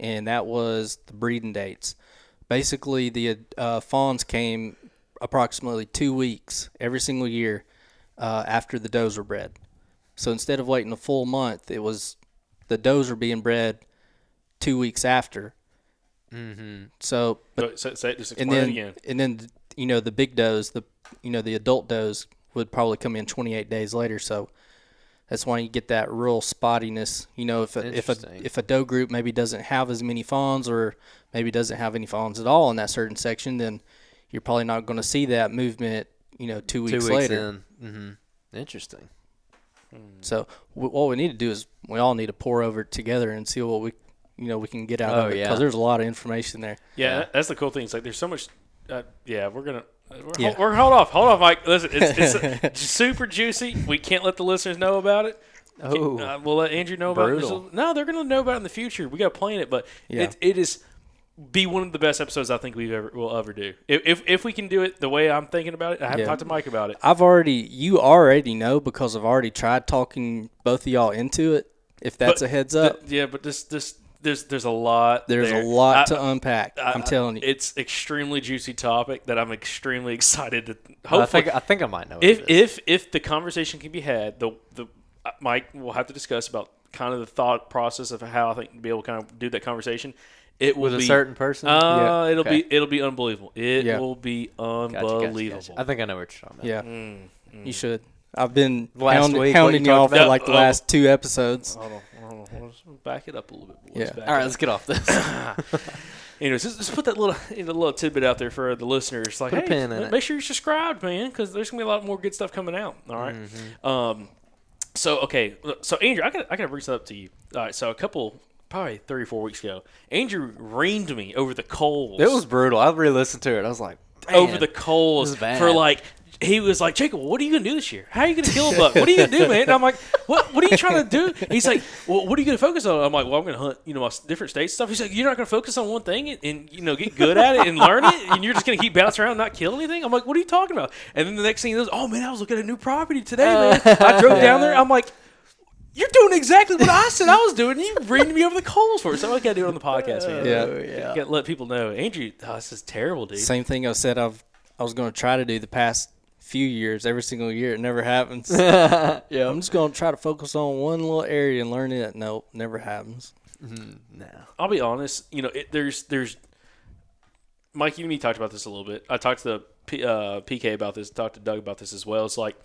and that was the breeding dates. Basically, the uh, fawns came approximately two weeks every single year uh, after the does were bred. So instead of waiting a full month, it was the does were being bred two weeks after. Mm-hmm. So, but So, say, just explain and then again. and then you know the big does the you know the adult does would probably come in 28 days later so that's why you get that real spottiness you know if a, if a if a doe group maybe doesn't have as many fawns or maybe doesn't have any fawns at all in that certain section then you're probably not going to see that movement you know two weeks, Two weeks later in. Mm-hmm. Interesting. so w- what we need to do is we all need to pore over it together and see what we you know we can get out Oh, of it yeah. because there's a lot of information there Yeah, that- that's the cool thing. It's like there's so much. Uh, yeah, we're gonna. We're, Yeah. hold, we're hold off, hold off, Mike. Listen, it's, it's super juicy. We can't let the listeners know about it. Oh. uh, we'll let Andrew know about Brutal. it. No, they're gonna know about it in the future. We got to plan it, but Yeah. it, it is be one of the best episodes I think we've ever will ever do. If, if if we can do it the way I'm thinking about it, I haven't Yeah. talked to Mike about it. I've already, you already know because I've already tried talking both of y'all into it. If that's But a heads th- up, yeah, but this this there's there's a lot. there's there. a lot I- to unpack. I, am telling you. it's extremely juicy topic that I'm extremely excited to. I Hopefully, think I think I might know. what if it is. if if the conversation can be had, the the uh, Mike will have to discuss about kind of the thought process of how I think to be able to kind of do that conversation. It will with a certain person. Uh, Yeah. it'll Okay. be it'll be unbelievable. It Yeah. will be Gotcha, gotcha, gotcha. unbelievable. I think I know what you're talking about. yeah, you should. I've been Last hound- week, hounding you y'all for like the Oh. last two episodes. Hold on, hold on, let's back it up a little bit. Let's Yeah. back All right, it let's get off this. Anyways, just, just put that little you know, little tidbit out there for the listeners. Like, Put a hey, pin in make it. sure you're subscribed, man, because there's gonna be a lot more good stuff coming out. All right? Mm-hmm. Um, so okay, so Andrew, I got I got to bring something up to you. All right, so a couple, probably three or four weeks ago, Andrew reamed me over the coals. it was brutal. I re-listened to it. I was like, over the coals for like. He was like, Jacob, what are you gonna do this year? How are you gonna kill a buck? What are you gonna do, man? And I'm like, what? What are you trying to do? He's like, well, what are you gonna focus on? I'm like, well, I'm gonna hunt, you know, my different states stuff. He's like, you're not gonna focus on one thing and, and you know get good at it and learn it, and you're just gonna keep bouncing around and not kill anything. I'm like, what are you talking about? And then the next thing he goes, oh man, I was looking at a new property today, man. I drove down there. I'm like. You're doing exactly what I said I was doing. and You reading me over the coals for it. So I gotta do it on the podcast, man. Yeah. yeah. Gotta let people know. Andrew, oh, this is terrible, dude. Same thing I said I've I was going to try to do the past few years. Every single year, it never happens. yeah. I'm just going to try to focus on one little area and learn it. Nope, never happens. No. I'll be honest. You know, it, there's there's Mike. You and me talked about this a little bit. I talked to P, uh, PK about this. Talked to Doug about this as well. It's like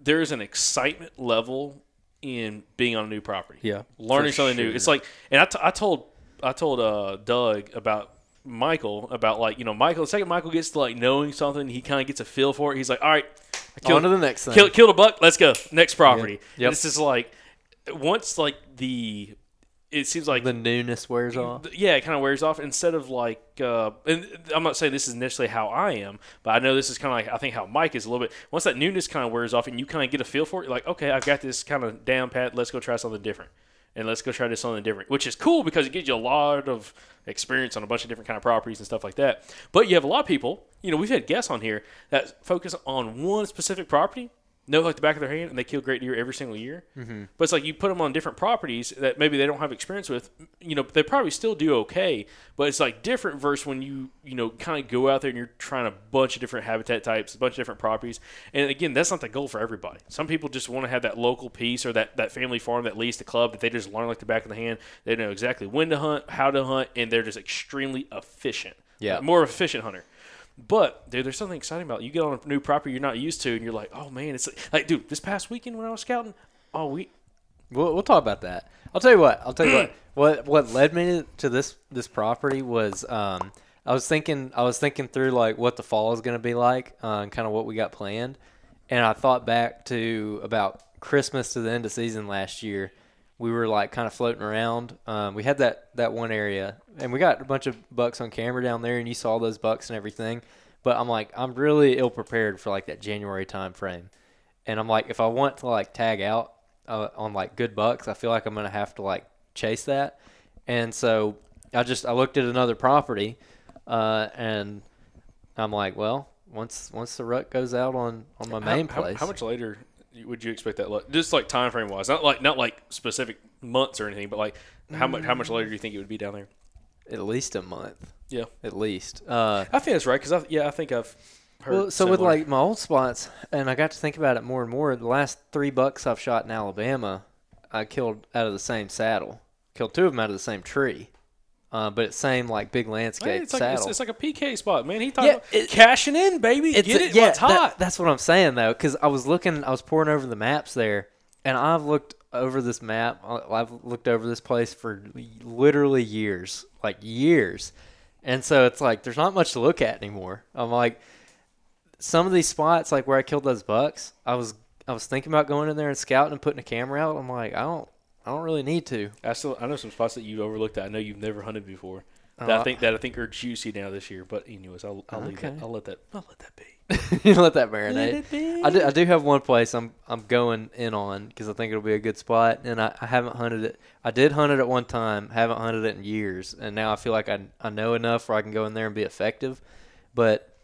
there is an excitement level in being on a new property. Yeah, learning something new. It's like, and I, t- I told I told uh, Doug about Michael about like you know Michael. The second Michael gets to like knowing something, he kind of gets a feel for it. He's like, all right, I killed, On to the next thing. Kill, killed a buck. Let's go next property. Yep. This is like once like the it seems like the newness wears off. yeah, it kind of wears off instead of like, uh, and I'm not saying this is necessarily how I am, but I know this is kind of like I think how Mike is a little bit. Once that newness kind of wears off and you kind of get a feel for it, you're like, okay, I've got this kind of down pat. Let's go try something different, and let's go try this something different, which is cool because it gives you a lot of experience on a bunch of different kind of properties and stuff like that. But you have a lot of people, you know, we've had guests on here that focus on one specific property know like the back of their hand and they kill great deer every single year. Mm-hmm. But it's like you put them on different properties that maybe they don't have experience with. You know, they probably still do okay, but it's like different versus when you you know kind of go out there and you're trying a bunch of different habitat types, a bunch of different properties. And again, that's not the goal for everybody. Some people just want to have that local piece or that that family farm that leads the club that they just learn like the back of the hand. They know exactly when to hunt, how to hunt, and they're just extremely efficient. Yeah. more efficient hunter. But dude, there's something exciting about it. you get on a new property you're not used to, and you're like, oh man, it's like, dude, this past weekend when I was scouting, oh we, We'll, we'll talk about that. I'll tell you what. I'll tell you what. What what led me to this this property was um, I was thinking I was thinking through like what the fall is going to be like uh, and kind of what we got planned, and I thought back to about Christmas to the end of season last year. We were like kind of floating around. Um, we had that that one area, and we got a bunch of bucks on camera down there, and you saw those bucks and everything. But I'm like, I'm really ill prepared for like that January time frame, and I'm like, if I want to like tag out uh, on like good bucks, I feel like I'm gonna have to like chase that. And so I just I looked at another property, uh, and I'm like, well, once once the rut goes out on on my main how, place, How, much later would you expect that? Like, just like time frame wise, not like not like specific months or anything, but like how much how much later do you think it would be down there? at least a month, Yeah, at least. Uh, I think that's right because I yeah I think I've heard. well, so with like my old spots, and I got to think about it more and more. The last three bucks I've shot in Alabama, I killed out of the same saddle. Killed two of them out of the same tree, uh, but it's same like big landscape Hey, it's like saddle. it's, it's like a PK spot, man. He thought Yeah, it- cashing in, baby. It's Get it? yeah, it's hot? that- that's what I'm saying though, because I was looking, I was poring over the maps there, and I've looked over this map. I- I've looked over this place for literally years, like years, and so it's like there's not much to look at anymore. I'm like, some of these spots, like where I killed those bucks, I was I was thinking about going in there and scouting and putting a camera out. I'm like, I don't, I don't really need to. I still I know some spots that you've overlooked that I know you've never hunted before. That Oh, I think that I think are juicy now this year. But anyways, I'll I'll leave that. I'll let that I'll let that be. you let that marinate. I do, I do have one place I'm I'm going in on because I think it'll be a good spot, and I, I haven't hunted it. I did hunt it at one time, haven't hunted it in years, and now I feel like I I know enough where I can go in there and be effective. But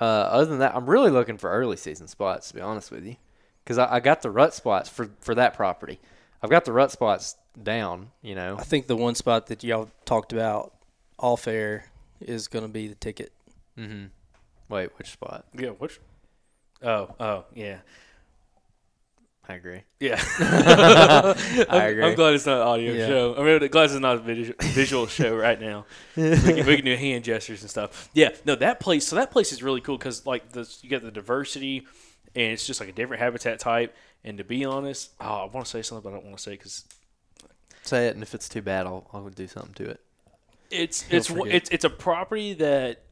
uh, other than that, I'm really looking for early season spots to be honest with you, because I, I got the rut spots for for that property. I've got the rut spots down, you know. I think the one spot that y'all talked about off air is going to be the ticket. Mm-hmm. Wait, which spot? Yeah. Which? Oh oh yeah. I agree. Yeah, I I'm, agree. I'm glad it's not an audio Yeah. show. I mean, glad it's not a visual, visual show right now. We can, we can do hand gestures and stuff. Yeah, no, that place. So that place is really cool because like the you got the diversity, and it's just like a different habitat type. And to be honest, oh, I want to say something, but I don't want to say because Say it, and if it's too bad, I'll I'll do something to it. it's He'll it's forget. it's it's a property that,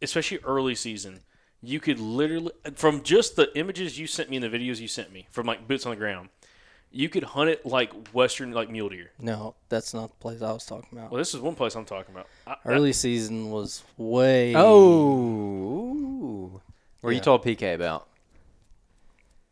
especially early season, you could literally from just the images you sent me and the videos you sent me from like boots on the ground, you could hunt it like western like mule deer. No, that's not the place I was talking about. Well, this is one place I'm talking about. I, Early season was way. Oh, where you told PK about?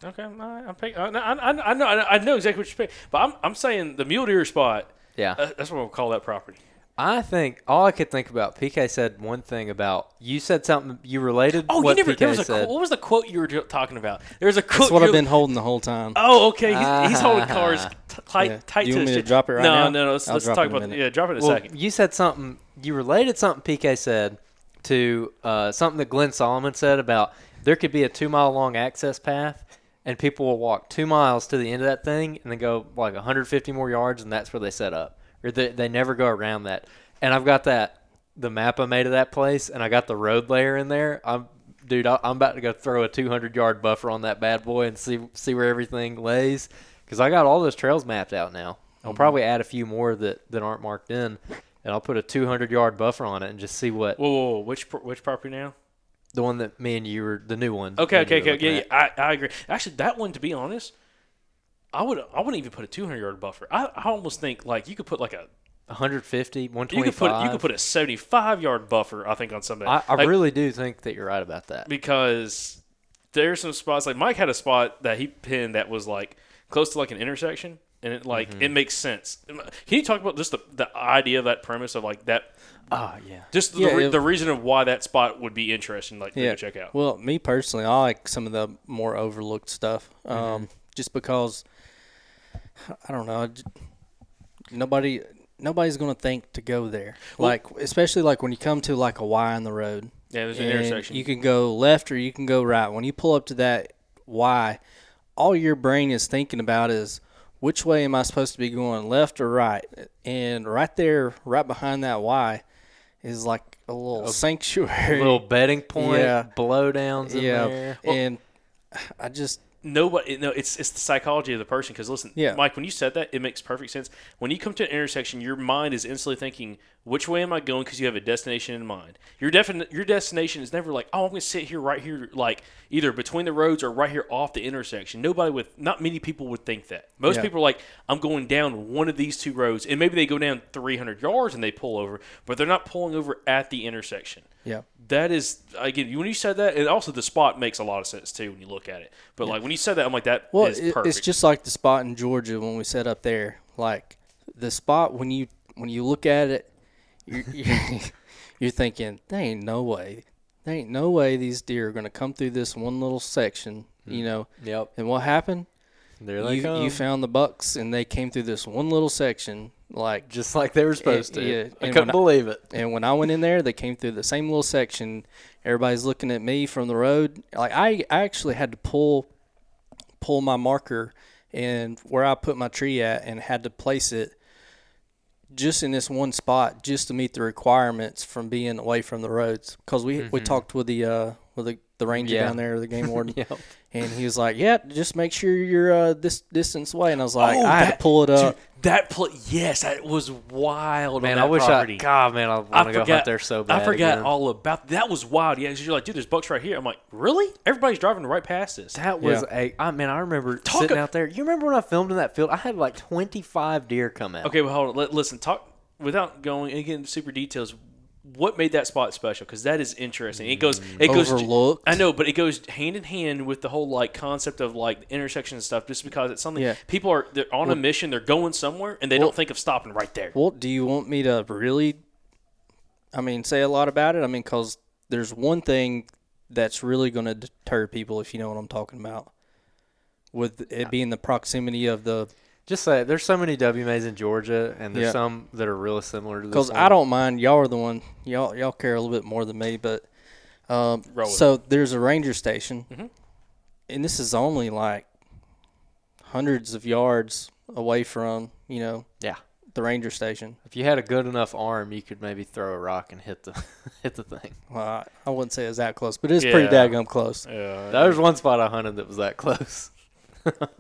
Okay, I, I'm pick, I, I, I know I know exactly what you're picking, but I'm I'm saying the mule deer spot. Yeah, Uh, that's what we'll call that property. I think all I could think about. PK said one thing about you said something you related. Oh, what you never. PK There was a said. what was the quote you were talking about? There was a quote. That's what I've been holding the whole time. Oh, okay. He's, he's holding cars t- tight, Yeah. tight you to want his me to drop it right no, now? No, no, Let's, let's talk it in a about. minute. Yeah, drop it in a well, second. you said something. You related something PK said to uh, something that Glenn Solomon said about there could be a two mile long access path, and people will walk two miles to the end of that thing and then go like 150 more yards, and that's where they set up, or they they never go around that. And I've got that the map I made of that place, and I got the road layer in there. I'm dude, I- I'm about to go throw a 200 yard buffer on that bad boy and see see where everything lays, because I got all those trails mapped out now. I'll mm-hmm. probably add a few more that that aren't marked in. and I'll put a 200 yard buffer on it and just see what Whoa, whoa, whoa. Which which property now? The one that me and you were the new one. Okay, okay, okay. Yeah, yeah. I, I agree. Actually, that one, to be honest, I would I wouldn't even put a 200 yard buffer. I, I almost think like you could put like a 150, you could put you could put a 75 yard buffer. I think on some of I. I Like, really do think that you're right about that. because there's some spots like Mike had a spot that he pinned that was like close to like an intersection, and it like Mm-hmm. it makes sense. Can you talk about just the, the idea of that premise of like that? Oh yeah. Just the, Yeah, re- it- the reason of why that spot would be interesting, like to go check out. Well, me personally, I like some of the more overlooked stuff, um, Mm-hmm. just because I don't know. Nobody, nobody's gonna think to go there. like, especially like when you come to like a Y on the road. Yeah, there's an intersection. You can go left or you can go right. When you pull up to that Y, all your brain is thinking about is which way am I supposed to be going, left or right? And right there, right behind that Y, is like a little sanctuary. little bedding point, Yeah. blowdowns in yeah, there. and I just Nobody, no, it's it's the psychology of the person. Because listen, Yeah. Mike, when you said that, it makes perfect sense. When you come to an intersection, your mind is instantly thinking, "Which way am I going?" Because you have a destination in mind. Your definite, your destination is never like, "Oh, I'm going to sit here, right here, like either between the roads or right here off the intersection." Nobody with, not many people would think that. Most Yeah. people are like, "I'm going down one of these two roads," and maybe they go down 300 yards and they pull over, but they're not pulling over at the intersection. yeah. That is again when you said that, and also the spot makes a lot of sense too when you look at it. But like when you said that, I'm like that is Well, it, perfect. it's just like the spot in Georgia when we set up there. Like the spot when you when you look at it, you're, you're, you're thinking, "There ain't no way, there ain't no way these deer are gonna come through this one little section." You mm. know. Yep. And what happened? There they You come. you found the bucks, and they came through this one little section. Like just like they were eh, supposed to. yeah, I couldn't when I- believe it. And when I went in there, they came through the same little section. Everybody's looking at me from the road. Like I, I actually had to pull, pull my marker and where I put my tree at, and had to place it just in this one spot, just to meet the requirements from being away from the roads. Because we we talked with the uh, with the, the ranger Yeah. down there, the game warden, Yep. and he was like, "Yeah, just make sure you're uh, this distance away." And I was like, Oh, "I had to pull it up." Dude, that pl- yes, that was wild. Man, on I wish property. I. God, man, I want I to go forgot hunt there so bad. I forgot again. all about that. Was wild. Yeah, 'cause you're like, dude, there's bucks right here. I'm like, really? Everybody's driving right past this. That was Yeah. a. I mean, I remember Talk sitting a- out there. You remember when I filmed in that field? I had like 25 deer come out. Okay, well, hold on. Let, listen, talk without going and getting super details. What made that spot special? Because that is interesting. It goes, it goes. Overlooked. I know, but it goes hand in hand with the whole like concept of like intersection and stuff. Just because it's something Yeah. people are they're on a mission, they're going somewhere, and they Well- don't think of stopping right there. Well, do you want me to really, I mean, say a lot about it? I mean, because there's one thing that's really going to deter people, if you know what I'm talking about, with it being the proximity of the. Just say there's so many WMAs in Georgia, and there's Yeah. some that are really similar to this. Because. I don't mind, y'all are the one, y'all y'all care a little bit more than me, but um, Roll with so there's a ranger station, Mhm. and this is only like hundreds of yards away from you know Yeah. the ranger station. If you had a good enough arm, you could maybe throw a rock and hit the hit the thing. Well, I, I wouldn't say it's that close, but it's pretty Yeah. daggum close. Yeah, There was one spot I hunted that was that close.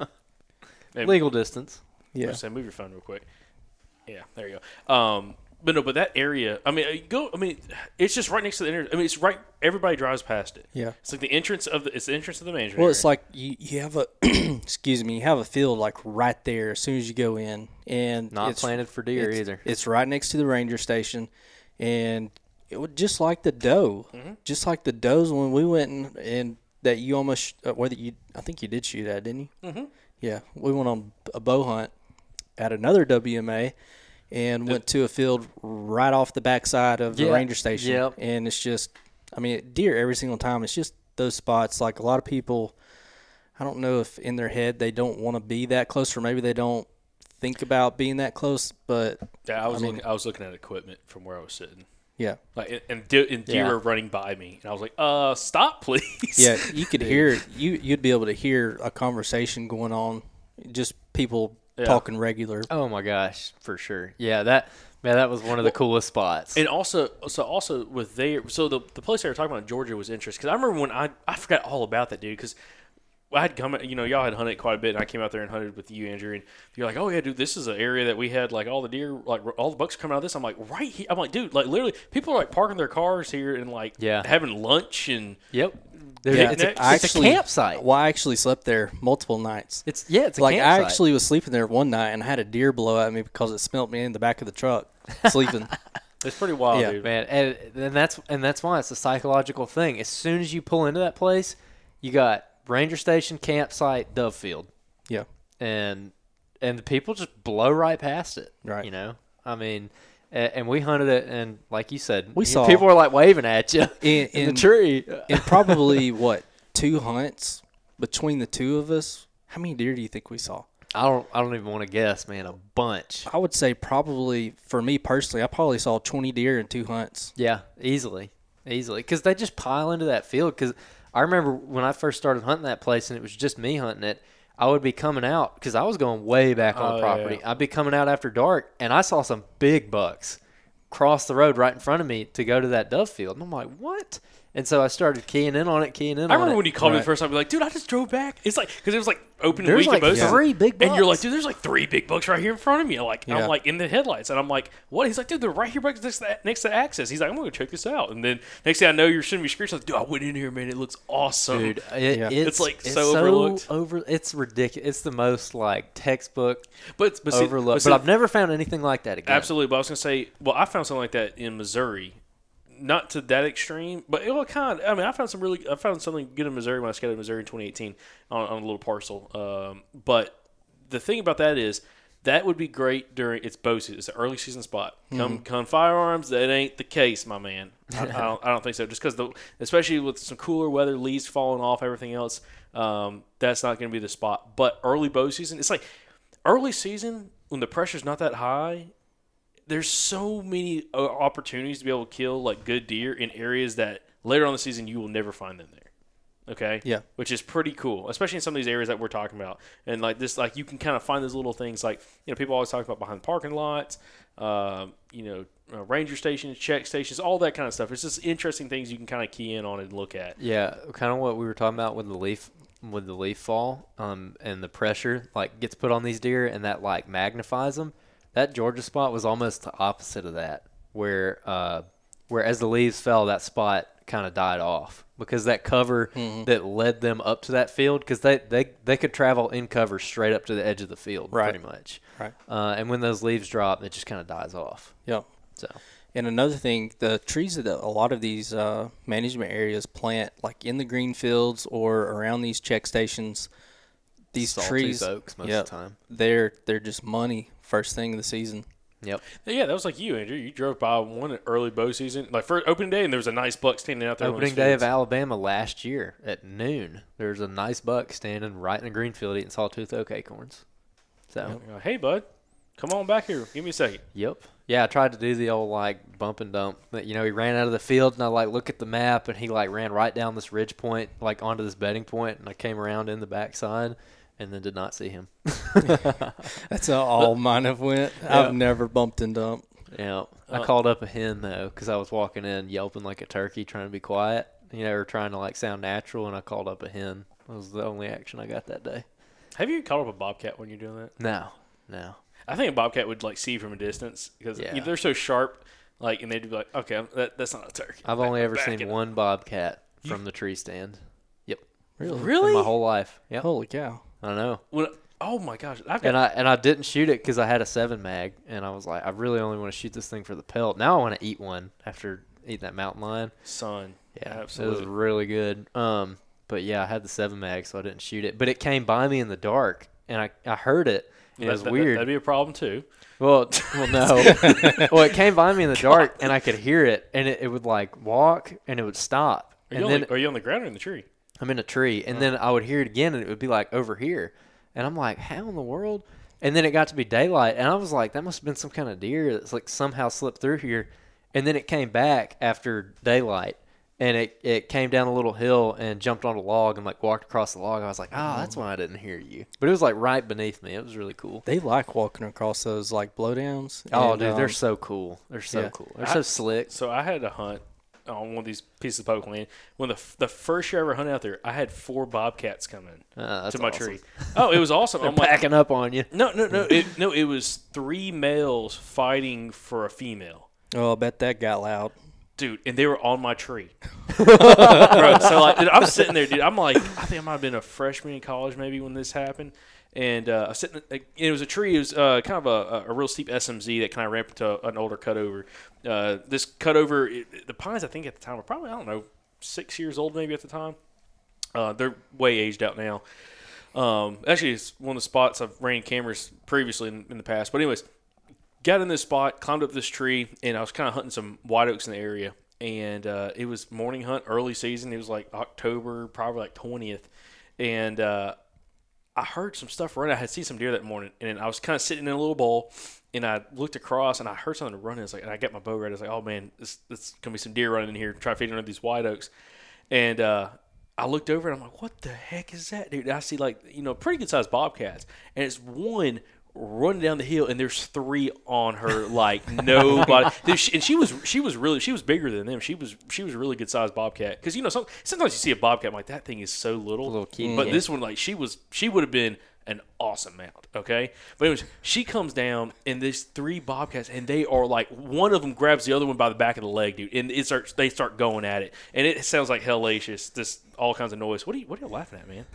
Maybe- Legal distance. Yeah. Say, move your phone real quick. Yeah, there you go. Um, but no, but that area. I mean, uh, go. I mean, it's just right next to the. Inter- I mean, it's right. Everybody drives past it. Yeah. It's like the entrance of the. It's the entrance of the mansion. Well, it's like you, you have a excuse me, you have a field like right there as soon as you go in, and Not it's, planted for deer it's, either. It's right next to the ranger station, and it was just like the doe, just like the does when we went and, and that you almost uh, whether you I think you did shoot at, didn't you? Mm-hmm. Yeah, we went on a bow hunt at another WMA. And went to a field right off the backside of the Yeah, ranger station, yep. and it's just, I mean, deer every single time. It's just those spots. Like a lot of people, I don't know if in their head they don't want to be that close, or maybe they don't think about being that close. But yeah, I was I mean- looking. I was looking at equipment from where I was sitting. Yeah, Like and, and, de- and deer Yeah. were running by me, and I was like, "Uh, stop, please." yeah, you could hear you. You'd be able to hear a conversation going on, just people Yeah. talking regular. Oh my gosh, for sure. Yeah, that man, that was one of the coolest spots. And also, so also with their, so the the place they were talking about in Georgia was interesting because I remember when I I forgot all about that dude because I had come, you know, y'all had hunted quite a bit, and I came out there and hunted with you, Andrew, and you're like, oh yeah, dude, this is an area that we had like all the deer, like all the bucks coming out of this. I'm like, right here. I'm like, dude, like literally, people are like parking their cars here and like Yeah. having lunch and Yep. Yeah, it's, a, I it's actually- a campsite. Well, I actually slept there multiple nights. It's yeah, it's a like campsite. I actually was sleeping there one night and I had a deer blow at me because it smelt me in the back of the truck sleeping. it's pretty wild, Yeah. dude. man, and, and that's and that's why it's a psychological thing. As soon as you pull into that place, you got ranger station, campsite, dove field, yeah. and and the people just blow right past it. Right. You know, I mean, and, we hunted it, and like you said, We you- saw- people were like waving at you In- in, in- the tree. In probably what two hunts between the two of us, how many deer do you think we saw? I don't I don't even want to guess, man. A bunch. I would say probably for me personally, I probably saw twenty deer in two hunts. Yeah, easily, easily, because they just pile into that field. Because I remember when I first started hunting that place, and it was just me hunting it. I would be coming out because I was going way back on Oh, the property. yeah. I'd be coming out after dark, and I saw some big bucks cross the road right in front of me to go to that dove field. And I'm like, what? And so I started keying in on it, keying in on it. I remember it. when you called me the first time, I'd be like, dude, I just drove back. It's like, because it was like opening There's week like of both seasons. three big And you're like, dude, there's like three big bucks right here in front of me. Like, Yeah. I'm like in the headlights. And I'm like, what? He's like, dude, they're right here next to, the- next to the access. He's like, I'm going to check this out. And then next thing I know, you're shooting me screens. Like, dude, I went in here, man. It looks awesome. Dude, it, Yeah. it's, It's, like, it's so overlooked. Over, it's ridiculous. It's the most like textbook but, but see, overlooked. see- But I've never found anything like that again. Absolutely, but I was gonna say, well, I found something like that in Missouri, not to that extreme, but it will kind. Of, I mean, I found some really, I found something good in Missouri when I scouted in Missouri in 2018 on, on a little parcel. Um, but the thing about that is that would be great during its bow season. It's an early season spot. Come, come firearms. That ain't the case, my man. I, I don't, I don't think so. Just because the, especially with some cooler weather, leaves falling off, everything else, um, that's not going to be the spot. But early bow season, it's like early season when the pressure's not that high there's so many uh, opportunities to be able to kill like good deer in areas that later on the season you will never find them there. Okay. Yeah. Which is pretty cool, especially in some of these areas that we're talking about. And like this, like you can kind of find those little things, like you know, people always talk about behind parking lots, um, you know, uh, ranger stations, check stations, all that kind of stuff. It's just interesting things you can kind of key in on and look at. Yeah, kind of what we were talking about with the leaf with the leaf fall, um, and the pressure like gets put on these deer, and that like magnifies them. That Georgia spot was almost the opposite of that, where uh, where as the leaves fell, that spot kind of died off because that cover that led them up to that field, because they, they they could travel in cover straight up to the edge of the field, Right. pretty much. Right. Uh, and when those leaves drop, it just kind of dies off. Yep. So And another thing, the trees that a lot of these uh, management areas plant, like in the green fields or around these check stations, these Sawtooth trees, oaks most of the time. they're they're just money first thing of the season. Yep. Yeah, that was like you, Andrew. You drove by one early bow season, like for opening day, and there was a nice buck standing out there. Opening those day of. Alabama last year at noon, there's a nice buck standing right in the green field eating sawtooth oak acorns. So, You're Hey, bud, come on back here. Give me a second. yep. Yeah, I tried to do the old like bump and dump. But, you know, he ran out of the field, and I like look at the map, and he like ran right down this ridge point, like onto this bedding point, and I came around in the backside, and then did not see him. That's how all mine have went. I've never bumped and dumped. Yeah, I Uh, called up a hen though, because I was walking in yelping like a turkey, trying to be quiet, you know, or trying to like sound natural, and I called up a hen. That was the only action I got that day. Have you called up a bobcat when you're doing that? No, no. I think a bobcat would like see from a distance because Yeah. they're so sharp. Like, and they'd be like, "Okay, that, that's not a turkey." I've Back- only ever seen it up. one bobcat from the tree stand. Yep. Really? Really? In my whole life. Yep. Holy cow! I don't know. When, oh my gosh! I've got And I and I didn't shoot it because I had a seven mag, and I was like, I really only want to shoot this thing for the pelt. Now I want to eat one after eating that mountain lion. son. Yeah, absolutely. It was really good. Um, but yeah, I had the seven mag, so I didn't shoot it. But it came by me in the dark, and I, I heard it. It was That- weird. That'd be a problem too. Well, well, no. well, it came by me in the dark, and I could hear it, and it, it would like walk, and it would stop, Are and on then the, are you on the ground or in the tree? I'm in a tree, and then I would hear it again, and it would be like over here, and I'm like, how in the world? And then it got to be daylight, and I was like, that must have been some kind of deer that's like somehow slipped through here, and then it came back after daylight, and it it came down a little hill and jumped on a log and like walked across the log. I was like, oh, that's why I didn't hear you. But it was like right beneath me. It was really cool. They like walking across those like blowdowns. Oh, and, dude, they're um, so cool. They're so yeah. cool. They're I- so slick. So I had a hunt on one of these pieces of public land. When the the first year I ever hunted out there, I had four bobcats come in Uh, to my awesome. tree. Oh, it was awesome. I'm like, Packing up on you. no, no, no, it, no. It was three males fighting for a female. Oh, I bet that got loud. dude, and they were on my tree. Bro, so like, dude, I'm sitting there, dude. I'm like, I think I might have been a freshman in college maybe when this happened, and uh, sitting. It was a tree. It was uh, kind of a, a real steep SMZ that kind of ramped to an older cutover. Uh, this cutover, it, the pines I think at the time were probably I don't know six years old maybe at the time. Uh, they're way aged out now. Um, actually, it's one of the spots I've ran cameras previously in, in the past. But anyways, got in this spot, climbed up this tree, and I was kind of hunting some white oaks in the area. And uh, it was morning hunt, early season. It was like October, probably like twentieth, and uh, I heard some stuff running. I had seen some deer that morning, and I was kind of sitting in a little bowl, and I looked across, and I heard something running. It's like, and I got my bow ready. I was like, oh man, this this gonna be some deer running in here, trying to feed under these white oaks, and uh, I looked over, and I'm like, what the heck is that, dude? And I see like you know pretty good sized bobcats, and it's one running down the hill, and there's three on her like nobody. Dude, she, and she was she was really she was bigger than them. She was she was a really good sized bobcat because you know some, sometimes you see a bobcat I'm like that thing is so little, little kitty, but yeah. this one like she was she would have been an awesome mount. Okay, but anyways, she comes down and there's three bobcats and they are like one of them grabs the other one by the back of the leg, dude, and it starts they start going at it and it sounds like hellacious, just all kinds of noise. What are you what are you laughing at, man?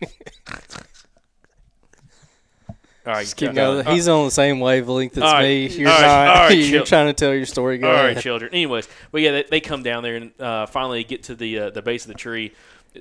All right, Just keep go- going. He's on the same wavelength as All right. me. You're All right. not. All right, you're trying to tell your story. Go All right, children. Anyways, but yeah, they, they come down there and uh, finally get to the uh, the base of the tree.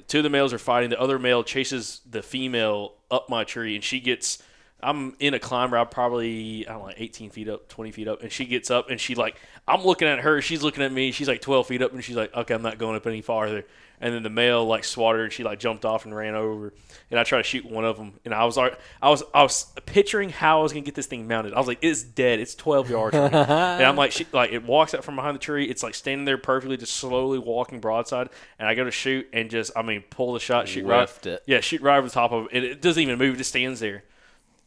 Two of the males are fighting. The other male chases the female up my tree, and she gets. I'm in a climb route, probably I don't know, like 18 feet up, 20 feet up, and she gets up and she like I'm looking at her, she's looking at me, she's like 12 feet up, and she's like, okay, I'm not going up any farther. And then the male like swatted her, and she like jumped off and ran over, and I tried to shoot one of them, and I was I was I was picturing how I was gonna get this thing mounted. I was like, it's dead, it's 12 yards, and I'm like, she like it walks out from behind the tree, it's like standing there perfectly, just slowly walking broadside, and I go to shoot and just I mean pull the shot, shoot Left right, it. yeah, shoot right over the top of it, and it doesn't even move, it just stands there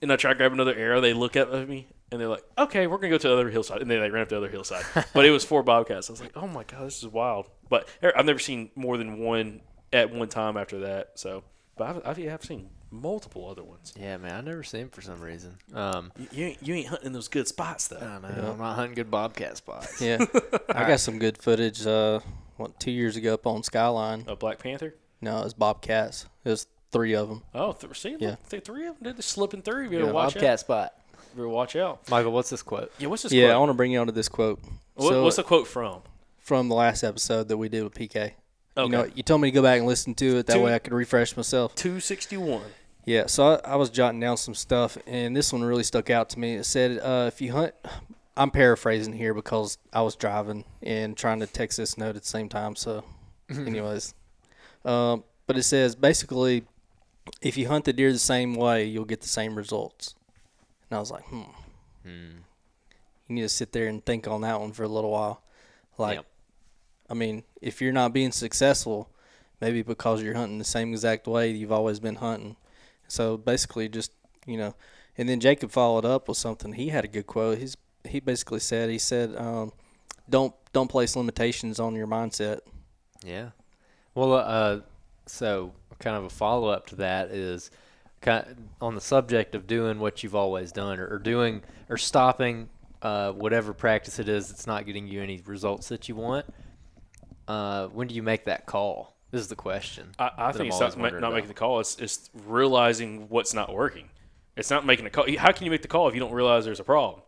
and I try to grab another arrow. They look up at me and they're like, "Okay, we're gonna go to the other hillside." And then they ran up the other hillside. but it was four bobcats. I was like, "Oh my god, this is wild!" But I've never seen more than one at one time after that. So, but I've, I've, I've seen multiple other ones. Yeah, man, I never seen him for some reason. Um, You, you ain't, you ain't hunting those good spots though. I don't know. I'm not hunting good bobcat spots. Yeah, I got some good footage. Uh, what two years ago up on Skyline? A Black Panther. No, it was bobcats. It was three of them. Oh, th- see, Yeah. look, th- three of them. They're slipping through. You better Yeah, watch bobcat out. spot. You better watch out. Michael, what's this quote? Yeah, what's this? Yeah, I want to bring you on to this quote. What, so, what's the quote from? From the last episode that we did with PK? Okay. You know, you told me to go back and listen to it. That Two- way I could refresh myself. Two sixty one. Yeah, so I, I was jotting down some stuff, and this one really stuck out to me. It said, uh, "If you hunt," I'm paraphrasing here because I was driving and trying to text this note at the same time. So, anyways, um, but it says basically, if you hunt the deer the same way, you'll get the same results. And I was like, hmm. You need to sit there and think on that one for a little while. Like, Yep. I mean, if you're not being successful, maybe because you're hunting the same exact way you've always been hunting. So basically, just you know, and then Jacob followed up with something. He had a good quote. He's he basically said he said, um, "Don't don't place limitations on your mindset." Yeah. Well, uh, so kind of a follow up to that is kind on the subject of doing what you've always done, or, or doing or stopping uh, whatever practice it is that's not getting you any results that you want. Uh, when do you make that call? This is the question. I, I think I'm it's not, not about. making the call. It's, it's realizing what's not working. It's not making a call. How can you make the call if you don't realize there's a problem?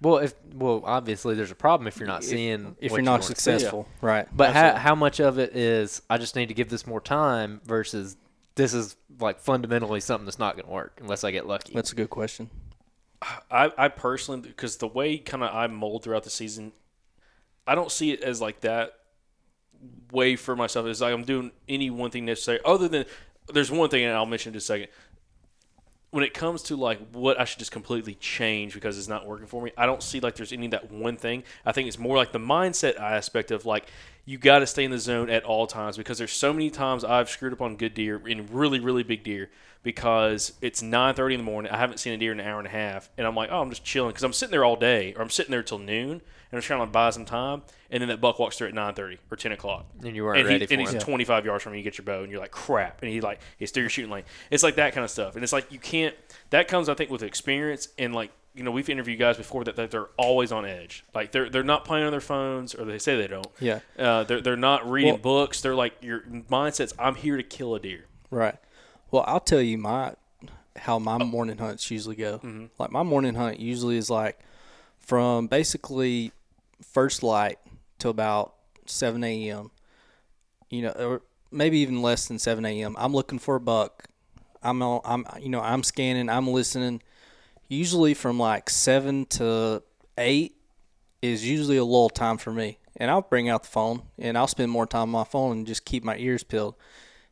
Well, if well, obviously there's a problem if you're not seeing If what you're not want to see. successful, right? But how how much of it is I just need to give this more time versus this is like fundamentally something that's not going to work unless I get lucky. That's a good question. I, I personally, because the way kind of I mold throughout the season, I don't see it as like that way for myself. is like I'm doing any one thing necessary. Other than there's one thing, and I'll mention in just a second. When it comes to like what I should just completely change because it's not working for me, I don't see like there's any that one thing. I think it's more like the mindset aspect of like you got to stay in the zone at all times because there's so many times I've screwed up on good deer in really really big deer because it's 9:30 in the morning. I haven't seen a deer in an hour and a half, and I'm like, oh, I'm just chilling because I'm sitting there all day, or I'm sitting there till noon, and I'm trying to buy some time, and then that buck walks through at 9:30 or 10 o'clock, And you weren't and, ready he, and for he's it. 25 yards from you. You get your bow, and you're like, crap, and he like he's through your shooting lane. It's like that kind of stuff, and it's like you can't. That comes, I think, with experience and like. You know, we've interviewed guys before that, that they're always on edge. Like they're they're not playing on their phones, or they say they don't. Yeah. Uh, they're they're not reading Well- books. They're like your mindset's I'm here to kill a deer. Right. Well, I'll tell you my how my morning hunts usually go. Like my morning hunt usually is like from basically first light to about seven a.m. You know, or maybe even less than seven a.m. I'm looking for a buck. I'm on. I'm you know I'm scanning. I'm listening. Usually from like seven to eight is usually a lull time for me. And I'll bring out the phone and I'll spend more time on my phone and just keep my ears peeled.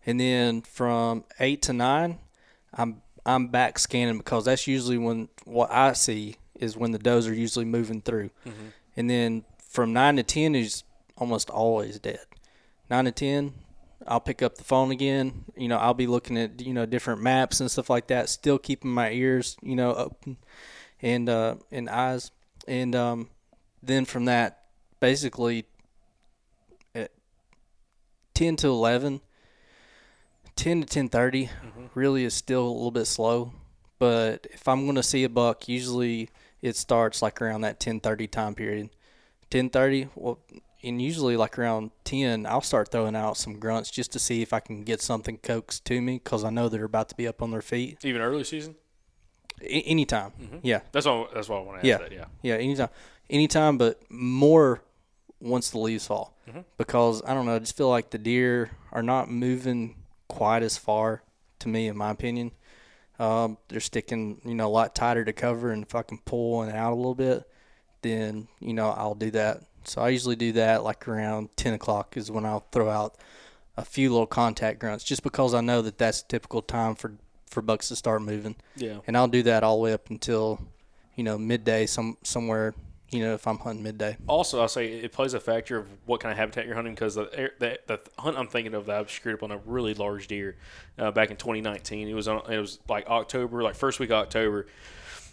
And then from eight to nine, I'm I'm back scanning because that's usually when what I see is when the does are usually moving through. Mm-hmm. And then from nine to ten is almost always dead. Nine to ten, I'll pick up the phone again. You know, I'll be looking at you know different maps and stuff like that. Still keeping my ears you know open and uh, and eyes. And um, then from that, basically, at ten to eleven, 10 to 10.30 really is still a little bit slow but if i'm going to see a buck usually it starts like around that 10.30 time period 10.30 well and usually like around 10 i'll start throwing out some grunts just to see if i can get something coaxed to me because i know they're about to be up on their feet Even early season. A- anytime yeah That's all. That's why I want to ask yeah, that. Yeah. yeah, anytime, anytime, but more once the leaves fall, because I don't know, I just feel like the deer are not moving quite as far to me, in my opinion. Um, they're sticking, you know, a lot tighter to cover, and if I can pull it out a little bit, then you know I'll do that. So I usually do that like around ten o'clock is when I'll throw out a few little contact grunts, just because I know that that's typical time for for bucks to start moving Yeah. and I'll do that all the way up until you know midday some somewhere you know if I'm hunting midday Also, I'll say it plays a factor of what kind of habitat you're hunting because the, the the hunt I'm thinking of that I screwed up on a really large deer uh, back in 2019. It was on, it was like October, like first week of October,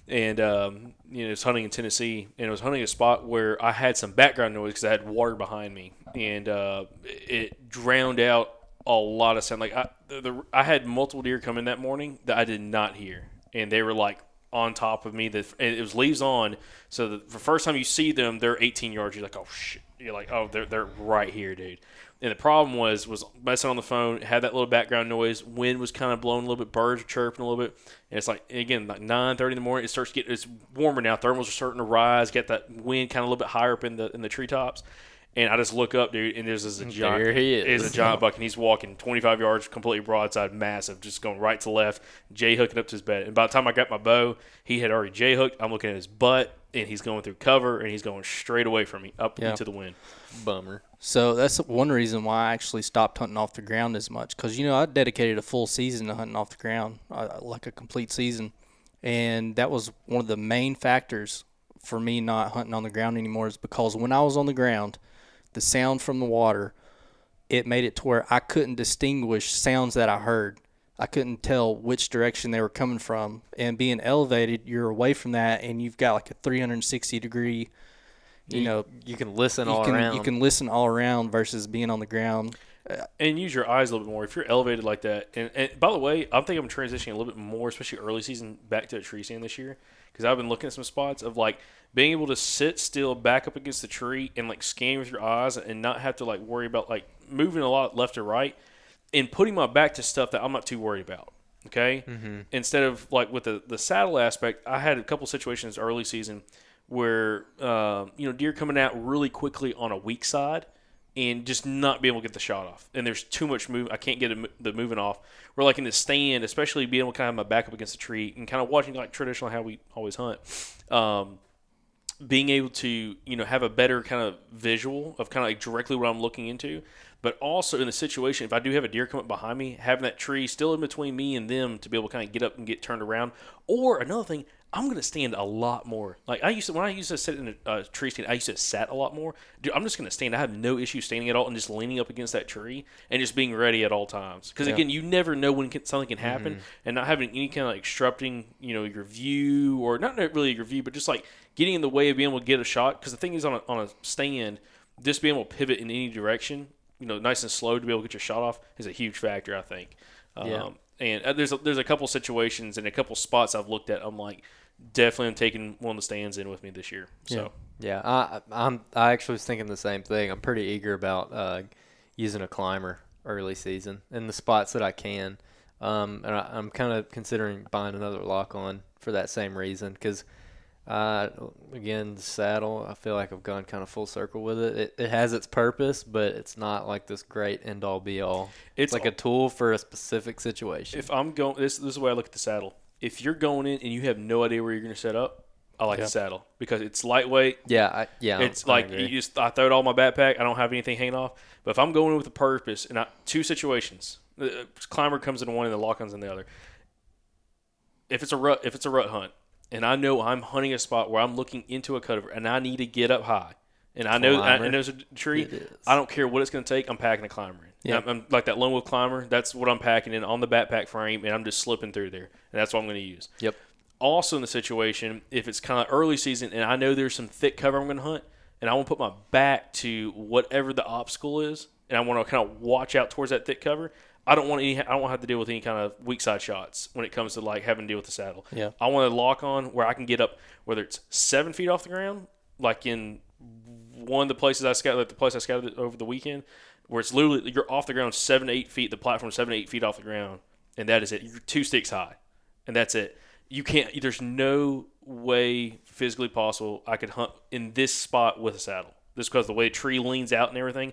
and um, you know, was hunting in Tennessee, and it was hunting a spot where I had some background noise because I had water behind me, and uh, it drowned out a lot of sound. Like I, the, the, I had multiple deer come in that morning that I did not hear, and they were like on top of me. That it was leaves on, so the, the first time you see them, they're 18 yards. You're like, oh shit. You're like, oh, they're they're right here, dude. And the problem was was messing on the phone, had that little background noise. Wind was kind of blowing a little bit, birds were chirping a little bit. And it's like again, like nine thirty in the morning, it starts getting it's warmer now. Thermals are starting to rise, get that wind kind of a little bit higher up in the in the treetops. And I just look up, dude, and there's this a giant. There he is. Is a giant buck, and he's walking 25 yards, completely broadside, massive, just going right to left, J hooking up to his bed. And by the time I got my bow, he had already J hooked. I'm looking at his butt, and he's going through cover, and he's going straight away from me, up Yeah. into the wind. Bummer. so that's one reason why I actually stopped hunting off the ground as much because you know I dedicated a full season to hunting off the ground uh, like a complete season and that was one of the main factors for me not hunting on the ground anymore is because when I was on the ground the sound from the water it made it to where I couldn't distinguish sounds that I heard. I couldn't tell which direction they were coming from. And being elevated, you're away from that, and you've got like a 360 degree. You, know, you can listen you all can around. you can listen all around versus being on the ground. Uh, and use your eyes a little bit more if you're elevated like that. And, and by the way, I think I'm transitioning a little bit more, especially early season, back to a tree stand this year because I've been looking at some spots of like being able to sit still, back up against the tree, and like scan with your eyes, and not have to like worry about like moving a lot left or right, and putting my back to stuff that I'm not too worried about. Okay, mm-hmm. instead of like with the the saddle aspect, I had a couple situations early season where uh, you know deer coming out really quickly on a weak side and just not be able to get the shot off. And there's too much move. I can't get the moving off. We're like in the stand, especially being able to kind of have my back up against a tree and kind of watching like traditional how we always hunt. Um, being able to you know have a better kind of visual of kind of like directly what I'm looking into, but also in the situation if I do have a deer come up behind me, having that tree still in between me and them to be able to kind of get up and get turned around. Or another thing, I'm gonna stand a lot more. Like I used to when I used to sit in a uh, tree stand, I used to sat a lot more. Dude, I'm just gonna stand. I have no issue standing at all and just leaning up against that tree and just being ready at all times. Because again, you never know when can, something can happen, and not having any kind of like obstructing, you know, your view or not really your view, but just like getting in the way of being able to get a shot. Because the thing is, on a, on a stand, just being able to pivot in any direction, you know, nice and slow to be able to get your shot off is a huge factor. I think. Um, Yeah. And uh, there's a, there's a couple situations and a couple spots I've looked at. I'm like, definitely I'm taking one of the stands in with me this year. So Yeah, I, I'm. I actually was thinking the same thing. I'm pretty eager about uh, using a climber early season in the spots that I can, um, and I, I'm kind of considering buying another lock on for that same reason. Because, uh, again, the saddle, I feel like I've gone kind of full circle with it. It, it has its purpose, but it's not like this great end all be all. It's It's like a tool for a specific situation. if I'm going, this, this is the way I look at the saddle. If you're going in and you have no idea where you're going to set up, I like the saddle because it's lightweight. yeah, I, yeah, It's I like agree. you just I throw it all in my backpack. I don't have anything hanging off. But if I'm going in with a purpose, and I, two situations, the climber comes in one and the lock on's in the other. If it's a rut, if it's a rut hunt, and I know I'm hunting a spot where I'm looking into a cutover, and I need to get up high, and I know Climber. and there's a tree. I don't care what it's going to take. I'm packing a climber in. Yeah. I'm, I'm like that lone wolf climber. That's what I'm packing in on the backpack frame, and I'm just slipping through there, and that's what I'm going to use Yep. also in the situation if it's kind of early season and I know there's some thick cover I'm going to hunt and I want to put my back to whatever the obstacle is and I want to kind of watch out towards that thick cover. I don't want any. I don't want to have to deal with any kind of weak side shots when it comes to like having to deal with the saddle. Yeah. I want to lock on where I can get up, whether it's seven feet off the ground, like in one of the places I scouted, like the place I scouted over the weekend, where it's literally you're off the ground seven, eight feet. The platform seven, eight feet off the ground, and that is it. You're two sticks high, and that's it. You can't. There's no way physically possible I could hunt in this spot with a saddle. Just because the way a tree leans out and everything,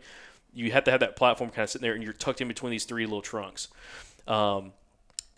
you have to have that platform kind of sitting there, and you're tucked in between these three little trunks. Um,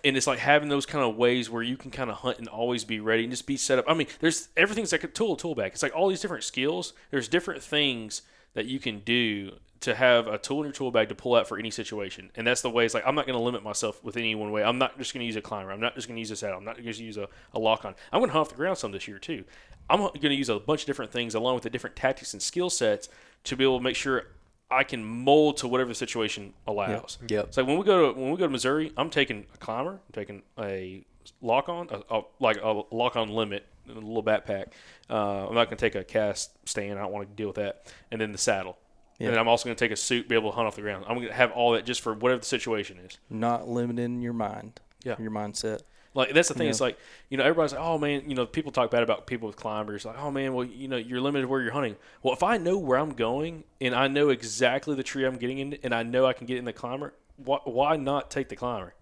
and it's like having those kind of ways where you can kind of hunt and always be ready and just be set up. I mean, there's everything's like a tool, tool bag. It's like all these different skills. There's different things that you can do to have a tool in your tool bag to pull out for any situation. And that's the way it's like I'm not going to limit myself with any one way. I'm not just going to use a climber. I'm not just going to use a saddle. I'm not going to use a, a lock on. I'm going to hunt off the ground some this year too. I'm going to use a bunch of different things along with the different tactics and skill sets to be able to make sure I can mold to whatever the situation allows. Yep. So when we go to when we go to Missouri, I'm taking a climber, I'm taking a lock on, a, a, like a lock on limit, a little backpack. Uh, I'm not going to take a cast stand. I don't want to deal with that. And then the saddle. And then I'm also going to take a suit, be able to hunt off the ground. I'm going to have all that just for whatever the situation is. Not limiting your mind. Yeah. Your mindset. Like that's the thing. It's like you know everybody's like, oh man, you know people talk bad about people with climbers. Like, oh man, well you know you're limited where you're hunting. Well, if I know where I'm going and I know exactly the tree I'm getting in, and I know I can get in the climber, why, why not take the climber?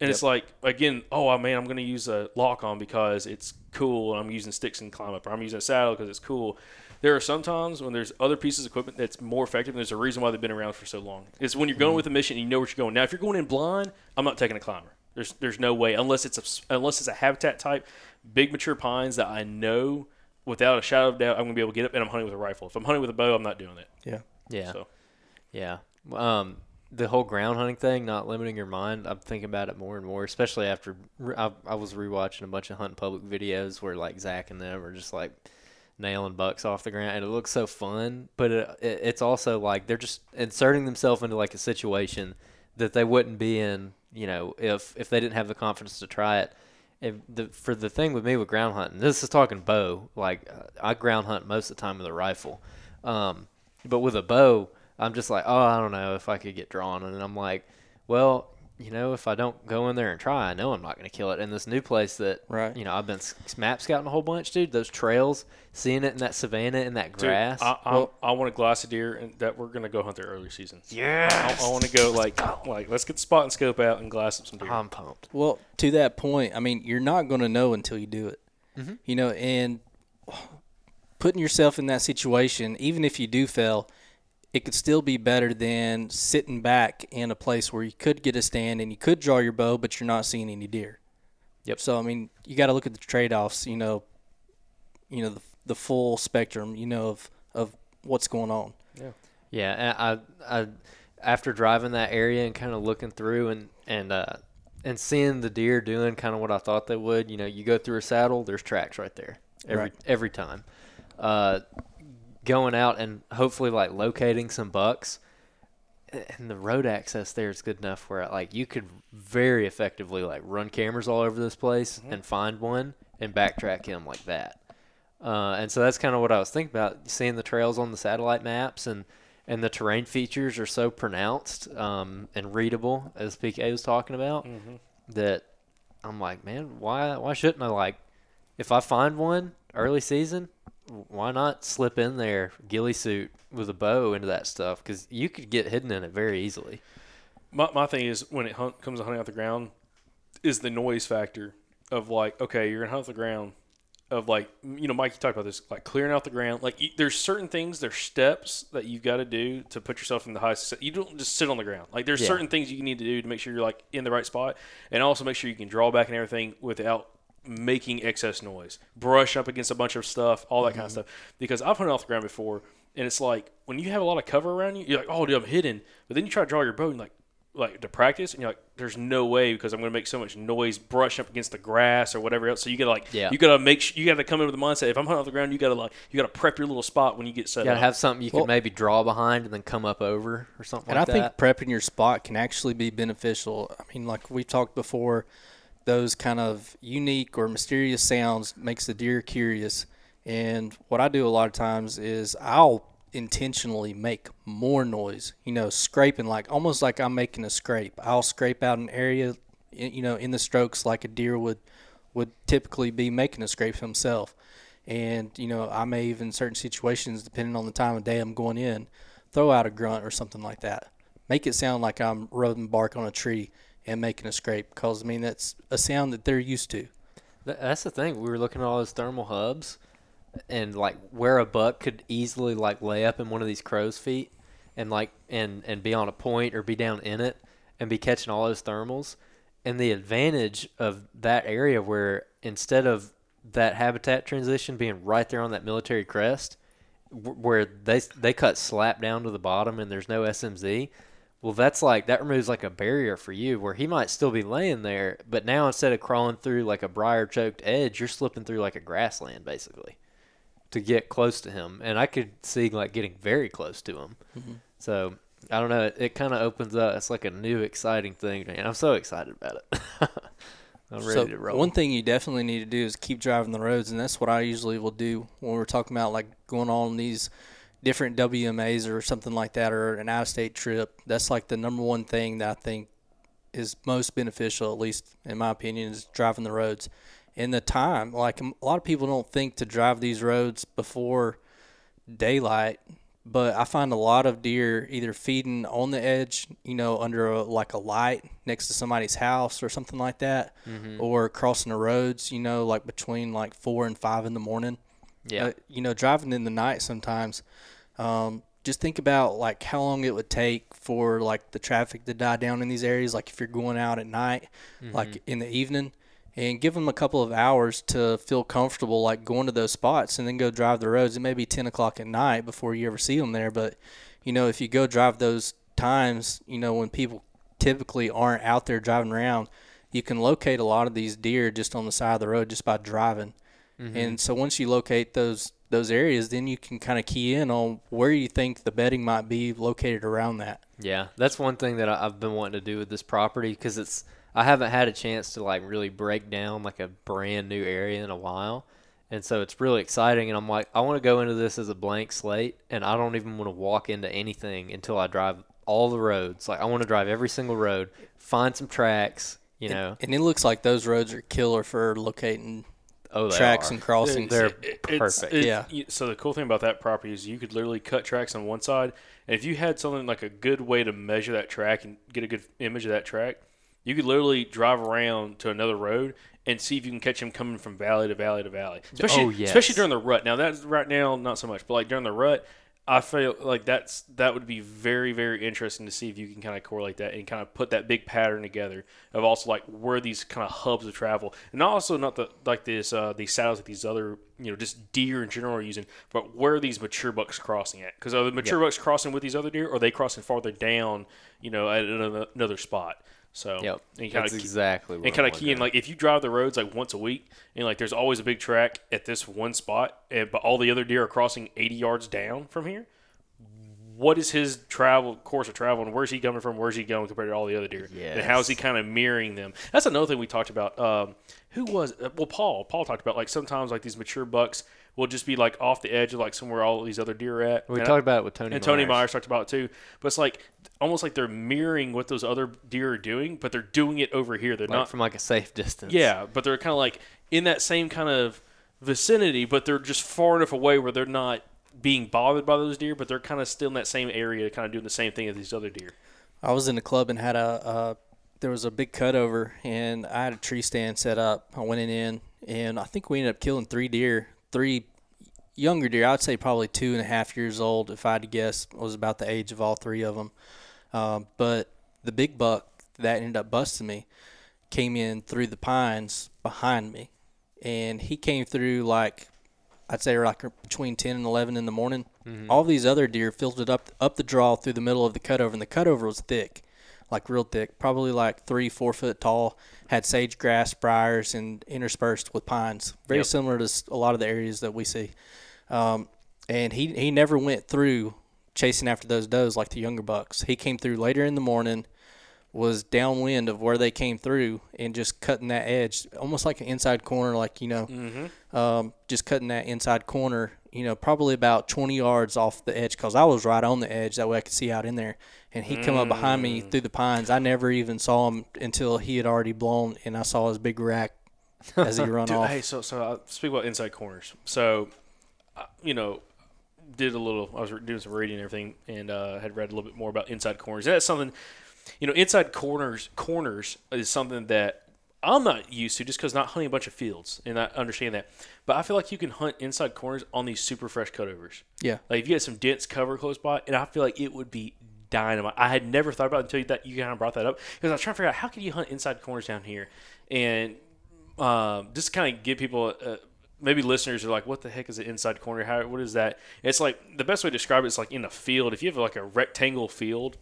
And it's like again, oh man, I'm going to use a lock on because it's cool, and I'm using sticks and climb up, or I'm using a saddle because it's cool. There are some times when there's other pieces of equipment that's more effective, and there's a reason why they've been around for so long. It's when you're going mm-hmm. with a mission and you know where you're going. Now, if you're going in blind, I'm not taking a climber. There's there's no way unless it's a unless it's a habitat type, big mature pines that I know without a shadow of doubt I'm gonna be able to get up and I'm hunting with a rifle. If I'm hunting with a bow, I'm not doing it. Yeah. Yeah. So Yeah. Um, the whole ground hunting thing, not limiting your mind, I'm thinking about it more and more, especially after re- I, I was rewatching a bunch of hunting public videos where like Zach and them are just like nailing bucks off the ground, and it looks so fun. But it, it, it's also like they're just inserting themselves into like a situation that they wouldn't be in, you know, if if they didn't have the confidence to try it. If the, for the thing with me with ground hunting, this is talking bow. Like uh, I ground hunt most of the time with a rifle, um, but with a bow, I'm just like, oh, I don't know if I could get drawn, and I'm like, well, you know, if I don't go in there and try, I know I'm not going to kill it. And this new place that, Right. you know, I've been map scouting a whole bunch, dude. Those trails, seeing it in that savannah in that Dude, grass. I, I, I want a glass of deer, and that we're gonna go hunt there early season. Yeah, I, I want to go like like let's get the spot and scope out and glass up some deer. I'm pumped. Well, to that point, I mean, you're not going to know until you do it. Mm-hmm. You know, and putting yourself in that situation, even if you do fail, it could still be better than sitting back in a place where you could get a stand and you could draw your bow, but you're not seeing any deer. Yep. So I mean, you got to look at the trade-offs. You know, you know the, the full spectrum. You know of of what's going on. Yeah, and I, I, after driving that area and kind of looking through and and uh, and seeing the deer doing kind of what I thought they would. You know, you go through a saddle, there's tracks right there every Right. every time. Uh, going out and hopefully like locating some bucks, and the road access there is good enough where like you could very effectively like run cameras all over this place and find one and backtrack him like that. Uh, and so that's kind of what I was thinking about, seeing the trails on the satellite maps and and the terrain features are so pronounced um, and readable, as PK was talking about, that I'm like, man, why why shouldn't I like, if I find one early season, why not slip in there ghillie suit with a bow into that stuff? Because you could get hidden in it very easily. My, my thing is when it hunt, comes to hunting off the ground, is the noise factor of like, okay, you're gonna hunt off the ground, of like, you know, Mike, you talked about this, like clearing out the ground. Like, you, there's certain things, there's steps that you've got to do to put yourself in the highest. You don't just sit on the ground. Like, there's Yeah. certain things you need to do to make sure you're like in the right spot, and also make sure you can draw back and everything without making excess noise. Brush up against a bunch of stuff, all that kind of mm-hmm. stuff. Because I've hunted off the ground before, and it's like when you have a lot of cover around you, you're like, oh, dude, I'm hidden. But then you try to draw your bow, and like, like to practice, and you're like, there's no way because I'm going to make so much noise brush up against the grass or whatever else. So you gotta like, Yeah. you gotta make, sh- you gotta come in with the mindset. If I'm hunting off the ground, you gotta like, you gotta prep your little spot when you get set You gotta up. have something you Well- could maybe draw behind and then come up over or something And like I think that. prepping your spot can actually be beneficial. I mean, like we talked before, those kind of unique or mysterious sounds makes the deer curious. And what I do a lot of times is I'll intentionally make more noise. You know, scraping like almost like I'm making a scrape. I'll scrape out an area, you know, in the strokes like a deer would would typically be making a scrape himself. And you know, I may even in certain situations, depending on the time of day I'm going in, throw out a grunt or something like that. Make it sound like I'm rubbing bark on a tree and making a scrape, because I mean that's a sound that they're used to. That's the thing. We were looking at all those thermal hubs, and like where a buck could easily like lay up in one of these crow's feet, and like and and be on a point or be down in it, and be catching all those thermals. And the advantage of that area where instead of that habitat transition being right there on that military crest, where they they cut slap down to the bottom and there's no SMZ. Well, that's like that removes like a barrier for you where he might still be laying there, but now instead of crawling through like a briar choked edge, you're slipping through like a grassland basically to get close to him. And I could see like getting very close to him. Mm-hmm. So I don't know. It, it kind of opens up. It's like a new exciting thing, and I'm so excited about it. I'm ready so to roll. one thing you definitely need to do is keep driving the roads, and that's what I usually will do when we're talking about like going on these different WMAs or something like that, or an out-of-state trip. That's like the number one thing that I think is most beneficial, at least in my opinion, is driving the roads. And the time, like a lot of people don't think to drive these roads before daylight, but I find a lot of deer either feeding on the edge, you know, under a, like a light next to somebody's house or something like that, mm-hmm. or crossing the roads, you know, like between like four and five in the morning. Yeah. Uh, you know, driving in the night sometimes. Um, just think about like how long it would take for like the traffic to die down in these areas. Like if you're going out at night, like in the evening, and give them a couple of hours to feel comfortable, like going to those spots, and then go drive the roads. It may be ten o'clock at night before you ever see them there, but you know if you go drive those times, you know when people typically aren't out there driving around, you can locate a lot of these deer just on the side of the road just by driving. And mm-hmm. so once you locate those those areas, then you can kind of key in on where you think the bedding might be located around that. Yeah, that's one thing that I've been wanting to do with this property because it's I haven't had a chance to like really break down like a brand new area in a while, and so it's really exciting. And I'm like, I want to go into this as a blank slate, and I don't even want to walk into anything until I drive all the roads. Like I want to drive every single road, find some tracks, you know. And it looks like those roads are killer for locating Oh, they tracks are. and crossings. They're It- it's- perfect. it- Yeah. So the cool thing about that property is you could literally cut tracks on one side, and if you had something like a good way to measure that track and get a good image of that track, you could literally drive around to another road and see if you can catch him coming from valley to valley to valley. Oh, especially, Oh, yes. especially during the rut. Now that's right now not so much, but like during the rut, I feel like that's that would be very very interesting to see if you can kind of correlate that and kind of put that big pattern together of also like where these kind of hubs of travel and also not the like this uh, these saddles that these other you know just deer in general are using, but where are these mature bucks crossing at? Because are the mature bucks crossing with these other deer, or are they crossing farther down? You know, at another spot. So Yep. and That's key- exactly and kind of key in like if you drive the roads like once a week and like there's always a big track at this one spot, and, but all the other deer are crossing 80 yards down from here. What is his travel course of travel, and where's he coming from? Where's he going compared to all the other deer? Yeah. And how's he kind of mirroring them? That's another thing we talked about. Um, who was uh, well Paul? Paul talked about like sometimes like these mature bucks will just be like off the edge of like somewhere all these other deer are at. We And I- talked about it with Tony and Tony Myers. Myers talked about it too. But it's like almost like they're mirroring what those other deer are doing, but they're doing it over here. They're like not from like a safe distance. yeah, but they're kind of like in that same kind of vicinity, but they're just far enough away where they're not being bothered by those deer, but they're kind of still in that same area, kind of doing the same thing as these other deer. I was in a club and had a uh, there was a big cutover and I had a tree stand set up. I went in and I think we ended up killing three deer, three younger deer. I'd say probably two and a half years old if I had to guess. Was about the age of all three of them. Um, but the big buck that ended up busting me came in through the pines behind me, and he came through like I'd say like between ten and eleven in the morning. All these other deer filtered up up the draw through the middle of the cutover, and the cutover was thick, like real thick, probably like three four foot tall. Had sage grass, briars, and interspersed with pines. Very Yep. similar to a lot of the areas that we see. Um, and he he never went through chasing after those does like the younger bucks. He came through later in the morning, was downwind of where they came through, and just cutting that edge, almost like an inside corner, like you know, um, just cutting that inside corner. You know, probably about 20 yards off the edge, cause I was right on the edge. That way I could see out in there. And he come up behind me through the pines. I never even saw him until he had already blown, and I saw his big rack as he run Dude, off. hey, so so uh, speak about inside corners. So, uh, you know, did a little. I was doing some reading and everything, and uh, had read a little bit more about inside corners. And that's something, you know, inside corners. Corners is something that I'm not used to, just because not hunting a bunch of fields, and I understand that. But I feel like you can hunt inside corners on these super fresh cutovers. Yeah. Like if you had some dense cover close by, and I feel like it would be dynamite. I had never thought about it until you, that you kind of brought that up because I was trying to figure out how can you hunt inside corners down here, and um, just kind of give people. Uh, Maybe listeners are like, "What the heck is an inside corner? How? What is that?" It's like the best way to describe it is like in a field. If you have like a rectangle field,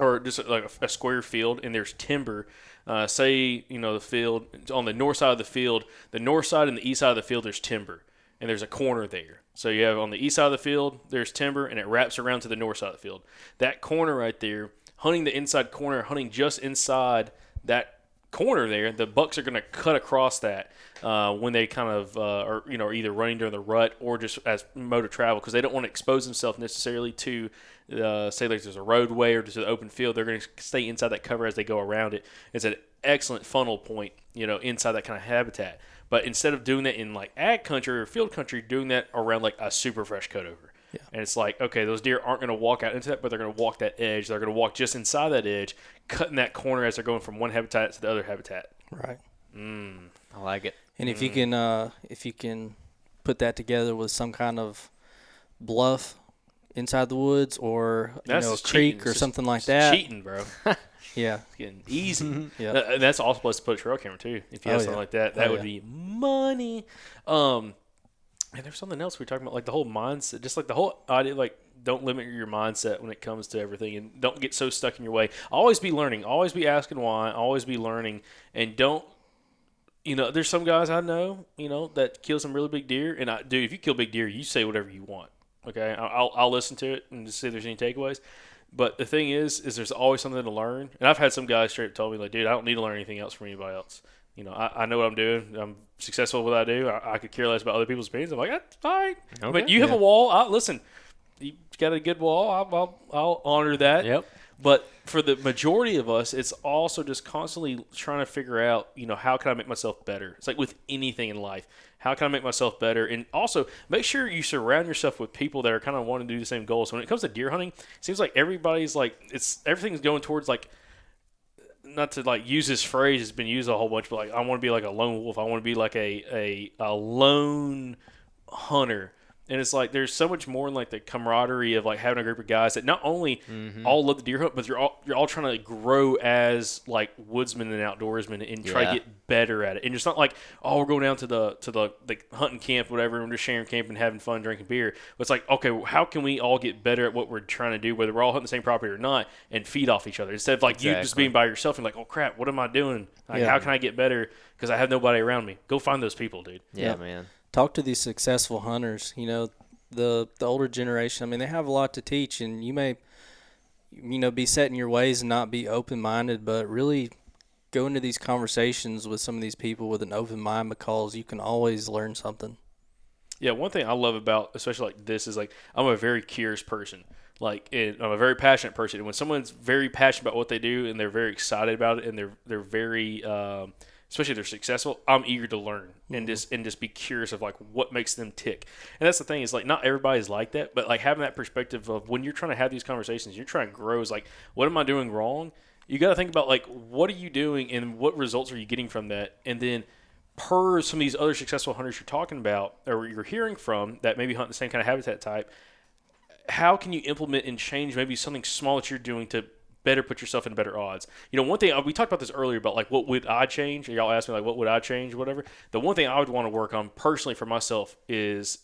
or just like a, a square field and there's timber uh, say you know the field on the north side of the field the north side and the east side of the field there's timber and there's a corner there so you have on the east side of the field there's timber and it wraps around to the north side of the field that corner right there hunting the inside corner hunting just inside that corner there, the Bucks are going to cut across that uh, when they kind of uh, are you know are either running during the rut or just as mode of travel because they don't want to expose themselves necessarily to uh, say like there's a roadway or just an open field. They're going to stay inside that cover as they go around it. It's an excellent funnel point, you know, inside that kind of habitat. But instead of doing that in like ag country or field country, doing that around like a super fresh cutover. Yeah. And it's like, okay, those deer aren't going to walk out into that, but they're going to walk that edge. They're going to walk just inside that edge, cutting that corner as they're going from one habitat to the other habitat. Right. I like it. And if you can, uh, if you can put that together with some kind of bluff inside the woods or you That's know a creek cheating. or It's just- something like it's that, Cheating, bro. yeah, It's getting easy. Yeah. Uh, and that's also place to put a trail camera too. If you Oh, have something yeah. like that, that Oh, would yeah. be money. Um, and there's something else we are talking about, like the whole mindset, just like the whole idea, like don't limit your mindset when it comes to everything, and don't get so stuck in your way. Always be learning. Always be asking why. Always be learning, and don't. You know, there's some guys I know, you know, that kill some really big deer, and I, dude, if you kill big deer, you say whatever you want. Okay, I'll, I'll, I'll listen to it and just see if there's any takeaways. But the thing is, is there's always something to learn. And I've had some guys straight up tell me, like, dude, I don't need to learn anything else from anybody else. You know, I, I know what I'm doing. I'm successful with what I do. I, I could care less about other people's opinions. I'm like, that's all right. Okay. But you have a wall. I, listen, you got a good wall. I'll, I'll, I'll honor that. Yep. But for the majority of us, it's also just constantly trying to figure out, you know, how can I make myself better? It's like with anything in life. How can I make myself better? And also make sure you surround yourself with people that are kind of wanting to do the same goals. So when it comes to deer hunting, it seems like everybody's like it's everything's going towards like not to like use this phrase it's been used a whole bunch, but like I want to be like a lone wolf. I want to be like a a, a lone hunter. And it's like there's so much more in like the camaraderie of like having a group of guys that not only Mm-hmm. all love the deer hunt, but you're all you're all trying to grow as like woodsmen and outdoorsmen and try Yeah. to get better at it. And it's not like oh we're going down to the to the, the hunting camp whatever and we're just sharing camp and having fun drinking beer. But it's like okay well, how can we all get better at what we're trying to do whether we're all hunting the same property or not and feed off each other instead of like you just being by yourself and like oh crap what am I doing like Yeah. how can I get better because I have nobody around me. Go find those people, dude. Yeah, Yeah. man. Talk to these successful hunters. You know, the the older generation. I mean, they have a lot to teach, and you may, you know, be set in your ways and not be open minded, but really go into these conversations with some of these people with an open mind because you can always learn something. Yeah, one thing I love about especially like this is like I'm a very curious person. Like and I'm a very passionate person. And when someone's very passionate about what they do and they're very excited about it and they're they're very um, especially if they're successful, I'm eager to learn and mm-hmm. just and just be curious of like what makes them tick. And that's the thing is like not everybody's like that, but like having that perspective of when you're trying to have these conversations, you're trying to grow is like what am I doing wrong? You got to think about like what are you doing and what results are you getting from that, and then per some of these other successful hunters you're talking about or you're hearing from that maybe hunt the same kind of habitat type, how can you implement and change maybe something small that you're doing to better put yourself in better odds? You know, one thing uh, we talked about this earlier about like what would I change? Y'all asked me like what would I change, whatever. The one thing I would want to work on personally for myself is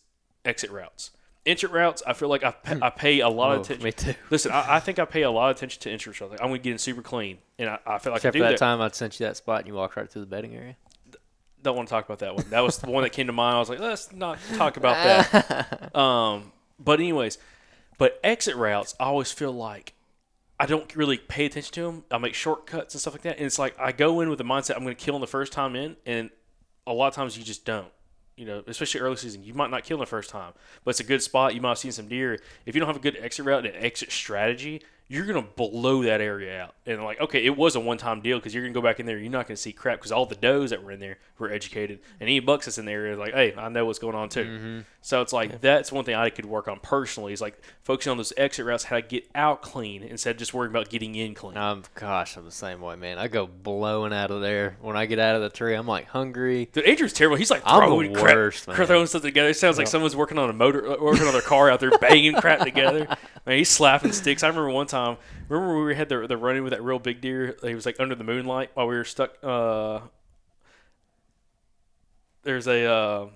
exit routes. Entrant routes, I feel like I, pa- I pay a lot Oh, of attention. me too. Listen, I, I think I pay a lot of attention to entrance routes. Like, I'm going to get in super clean, and I, I feel like Except I for do that time I'd sent you that spot and you walked right through the bedding area. don't want to talk about that one. That was the one that came to mind. I was like, let's not talk about that. um, but anyways, but exit routes, I always feel like I don't really pay attention to them. I make shortcuts and stuff like that, and it's like I go in with the mindset I'm going to kill in the first time in, and a lot of times you just don't. You know, especially early season, you might not kill in the first time, but it's a good spot. You might have seen some deer. If you don't have a good exit route and an exit strategy, you're gonna blow that area out. And like, okay, it was a one-time deal because you're gonna go back in there. You're not gonna see crap because all the does that were in there were educated, and any bucks that's in the area is like, hey, I know what's going on too. So it's like that's one thing I could work on personally is like focusing on those exit routes, how to get out clean instead of just worrying about getting in clean. Um, gosh, I'm the same way, man. I go blowing out of there when I get out of the tree. I'm like hungry. Dude, Andrew's terrible. He's like I'm the throwing crap, worst, crap, throwing stuff together. It sounds like someone's working on a motor, working on their car out there, banging crap together. Man, he's slapping sticks. I remember one time. Remember when we had the the running with that real big deer? He was like under the moonlight while we were stuck. Uh, there's a uh,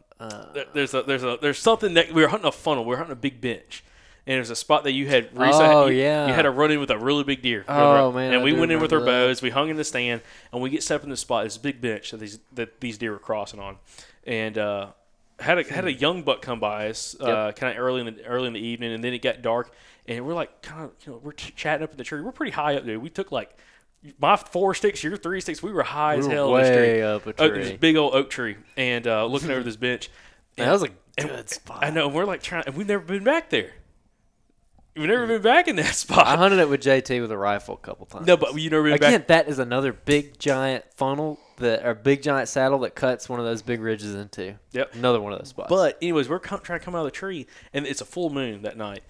there- there's a there's a there's something that we were hunting a funnel. We were hunting a big bench. And there's a spot that you had recently. Oh, you, yeah. You had a run in with a really big deer. Oh, man, And I we went in with our that. bows. We hung in the stand, and we get set up in the spot. This big bench that these that these deer were crossing on, and uh, had a had a young buck come by us, uh, kind of early in the early in the evening, and then it got dark, and we're like kind of you know we're ch- chatting up in the tree. We're pretty high up, dude. We took like my four sticks, your three sticks. We were high as We were hell. in this tree. way up a Oak- this tree. big old oak tree, and uh, looking over this bench. Man, that was a And- good spot. I know, and we're like trying, and we've never been back there. We've never been back in that spot. I hunted it with JT with a rifle a couple times. no, but you never been Again, back. that is another big giant funnel that or big giant saddle that cuts one of those big ridges into. Yep. Another one of those spots. But anyways, we're co- trying to come out of the tree, and it's a full moon that night,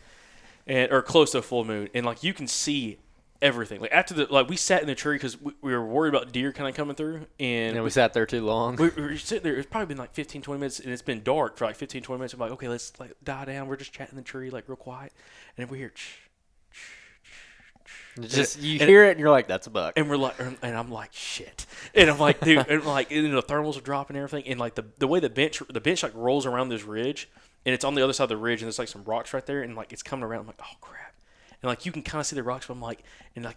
and or close to a full moon, and like you can see everything. Like after the like we sat in the tree because we, we were worried about deer kind of coming through, and and we sat there too long. we, we were sitting there. It's probably been like 15, 20 minutes, and it's been dark for like 15, 20 minutes. I'm like, okay, let's like die down. We're just chatting in the tree, like real quiet, and then we hear. Shh, Just you and- hear it and you're like, that's a buck. and we're like, and I'm like, shit, and I'm like, dude, and like, and the thermals are dropping and everything, and like the the way the bench the bench like rolls around this ridge, and it's on the other side of the ridge, and there's like some rocks right there, and like it's coming around. I'm like, oh crap, and like you can kind of see the rocks, but I'm like, and like,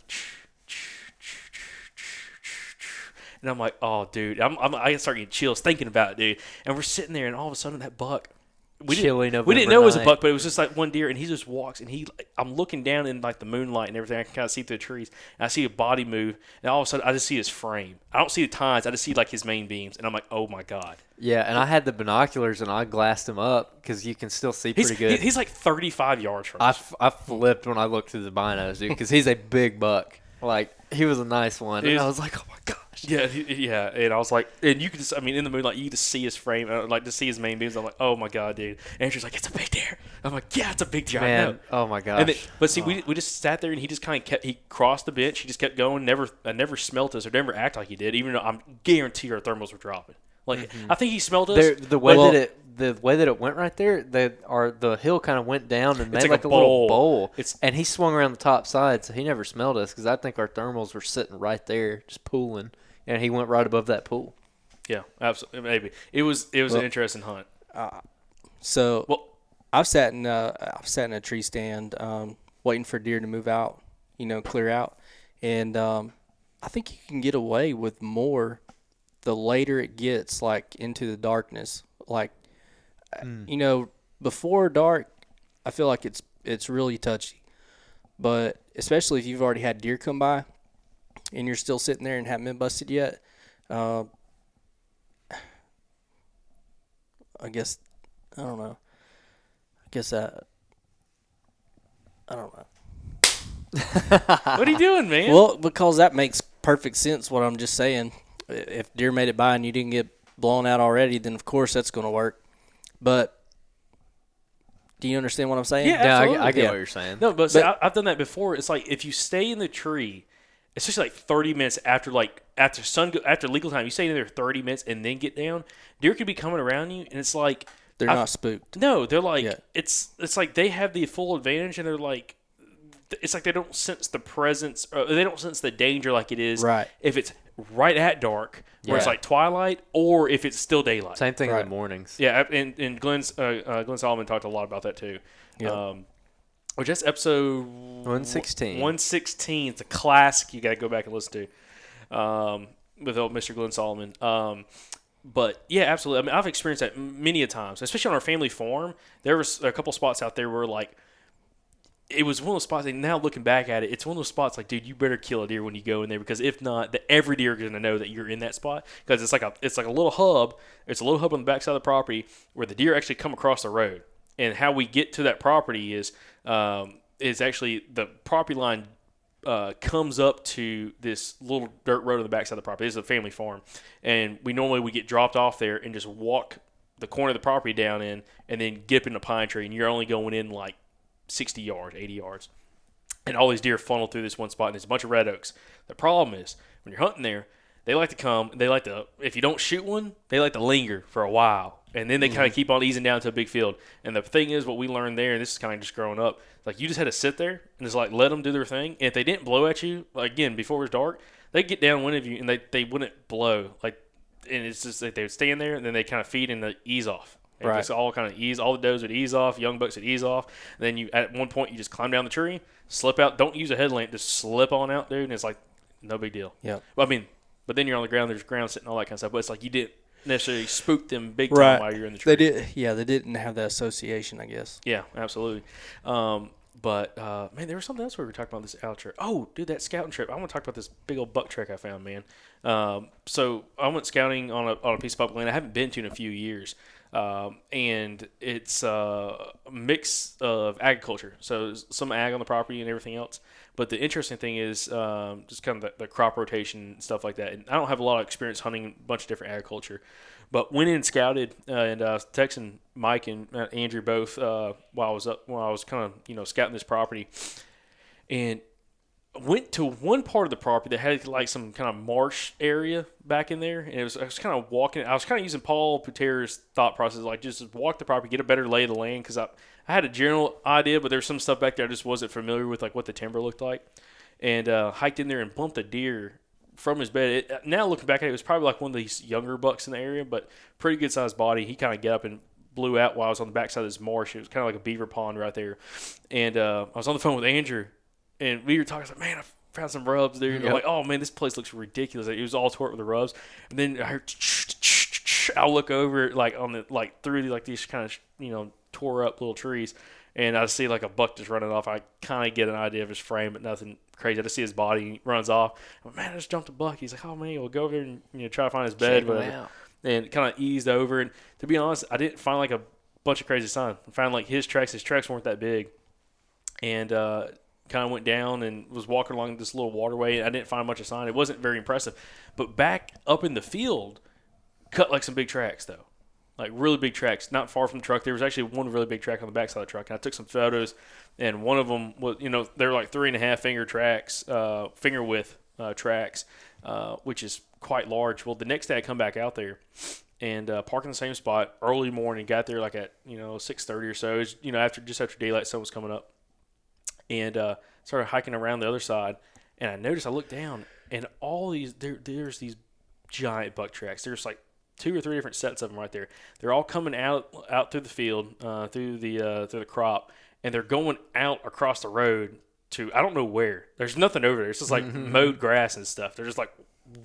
and I'm like, oh dude, I'm, I'm I start getting chills thinking about it, dude, and we're sitting there, and all of a sudden that buck. We didn't, we didn't know it was a buck, but it was just like one deer, and he just walks, and he, I'm looking down in like the moonlight and everything. I can kind of see through the trees, and I see a body move, and all of a sudden I just see his frame. I don't see the tines, I just see like his main beams, and I'm like, oh my god, yeah, and I had the binoculars and I glassed him up because you can still see he's pretty good. he's like 35 yards from I, us. f- I flipped when I looked through the binos, dude, because he's a big buck. Like he was a nice one, and I was like, oh my gosh. Yeah, he- yeah, and I was like, and you could just, I mean, in the moonlight, you could just see his frame, uh, like to see his main beams. I'm like, oh my god, dude. Andrew's like, it's a big deer. I'm like, yeah, it's a big deer. Man, oh my gosh. And then, but see, we, we just sat there and he just kind of kept. He crossed the bench. He just kept going. Never, I never smelt us or never act like he did. Even though I'm guarantee our thermals were dropping. Like I think he smelled us. There, the way Well- that it the way that it went right there, the or the hill kind of went down and made like like, a a, little bowl. bowl. It's- and he swung around the top side, so he never smelled us because I think our thermals were sitting right there, just pooling, and he went right above that pool. yeah, absolutely. Maybe it was it was an interesting hunt. So Well, I've sat in uh, I've sat in a tree stand um, waiting for deer to move out, you know, clear out, and um, I think you can get away with more the later it gets, like into the darkness. Like, uh, you know, before dark, I feel like it's it's really touchy, but especially if you've already had deer come by, and you're still sitting there and haven't been busted yet. Uh, I guess I don't know. I guess that I don't know. what are you doing, man? Well, because that makes perfect sense. What I'm just saying, I- if deer made it by and you didn't get blown out already, then of course that's going to work. But do you understand what I'm saying? Yeah, Yeah, I. I get Yeah. what you're saying. No, but, see, But- I, I've done that before. It's like if you stay in the tree, especially like thirty minutes after like after sun go, after legal time, you stay in there thirty minutes and then get down. Deer could be coming around you, and it's like They're I've- not spooked. No, they're like Yeah. it's it's like they have the full advantage, and they're like it's like they don't sense the presence, or they don't sense the danger like it is Right. if it's right at dark, where it's Yeah. like twilight, or if it's still daylight. Same thing in Right. the mornings. Yeah, and, and Glenn's uh, uh, Glenn Solomon talked a lot about that too. Yeah. Um, which that's episode 116. One sixteen. It's a classic. You got to go back and listen to um, with old Mr. Glenn Solomon. Um, but yeah, absolutely. I mean, I've experienced that many a times, especially on our family farm. There was a couple spots out there where like it was one of those spots. And now looking back at it, it's one of those spots like, dude, you better kill a deer when you go in there because if not, the, every deer is going to know that you're in that spot because it's like a it's like a little hub. It's a little hub on the backside of the property where the deer actually come across the road. And how we get to that property is um, is actually the property line uh, comes up to this little dirt road on the backside of the property. This is a family farm, and we normally we get dropped off there and just walk the corner of the property down in, and then get up in a pine tree, and you're only going in like 60 yards, 80 yards, and all these deer funnel through this one spot, and there's a bunch of red oaks. The problem is when you're hunting there, they like to come. They like to if you don't shoot one, they like to linger for a while, and then they kind of mm-hmm. keep on easing down to a big field. And the thing is, what we learned there, and this is kind of just growing up, like you just had to sit there and just like let them do their thing. And if they didn't blow at you, like, again before it was dark, they would get down one of you and they they wouldn't blow like, and it's just like they would stand there and then they kind of feed and they ease off. And Right. just all kind of ease. All the does would ease off. Young bucks would ease off. then you at one point you just climb down the tree, slip out. Don't use a headlamp. Just slip on out, dude. And it's like no big deal. Yeah. Well, I mean, but then you're on the ground. There's ground sitting, all that kind of stuff. But it's like you didn't necessarily spook them big time Right. while you're in the tree. They did. Yeah, they didn't have that association. I guess. Yeah, absolutely. Um, but uh, man, there was something else we were talking about this outro. Oh, dude, that scouting trip. I want to talk about this big old buck trek I found, man. Um, so I went scouting on a on a piece of public land I haven't been to in a few years. Um, and it's uh, a mix of agriculture, so some ag on the property and everything else. But the interesting thing is um, just kind of the, the crop rotation and stuff like that. And I don't have a lot of experience hunting a bunch of different agriculture, but went in and scouted uh, and uh, texting Mike and uh, Andrew both uh, while I was up while I was kind of you know scouting this property, and went to one part of the property that had like some kind of marsh area back in there, and it was I was kind of walking. I was kind of using Paul Puter's thought process, like just walk the property, get a better lay of the land, because I I had a general idea, but there's some stuff back there I just wasn't familiar with, like what the timber looked like, and uh, hiked in there and bumped a deer from his bed. It, now looking back at it, it was probably like one of these younger bucks in the area, but pretty good sized body. He kind of got up and blew out while I was on the backside of this marsh. It was kind of like a beaver pond right there, and uh, I was on the phone with Andrew and we were talking. I was like, man, I found some rubs, there. And I'm like, oh man, this place looks ridiculous. Like, it was all tore up with the rubs. And then I heard, I look over like on the like through like these kind of you know tore up little trees, and I see like a buck just running off. I kind of get an idea of his frame, but nothing crazy. I just see his body. He runs off. I'm like, man, I just jumped a buck. He's like, oh man, we'll go over there and you know try to find his bed, whatever. And kind of eased over. And to be honest, I didn't find like a bunch of crazy signs. I found like his tracks. His tracks weren't that big and uh, kind of went down and was walking along this little waterway. I didn't find much of sign. It wasn't very impressive. But back up in the field, cut like some big tracks though, like really big tracks, not far from the truck. There was actually one really big track on the backside of the truck, and I took some photos. And one of them was, you know, they're like three and a half finger tracks, uh, finger width uh, tracks, uh, which is quite large. Well, the next day I come back out there, and uh, in the same spot early morning. Got there like at you know six thirty or so. Was, you know after just after daylight, sun was coming up, and uh, started hiking around the other side. And I noticed I looked down, and all these there there's these giant buck tracks. There's like two or three different sets of them right there. They're all coming out out through the field, uh, through the uh, through the crop, and they're going out across the road to I don't know where. There's nothing over there. It's just like mowed grass and stuff. They're just like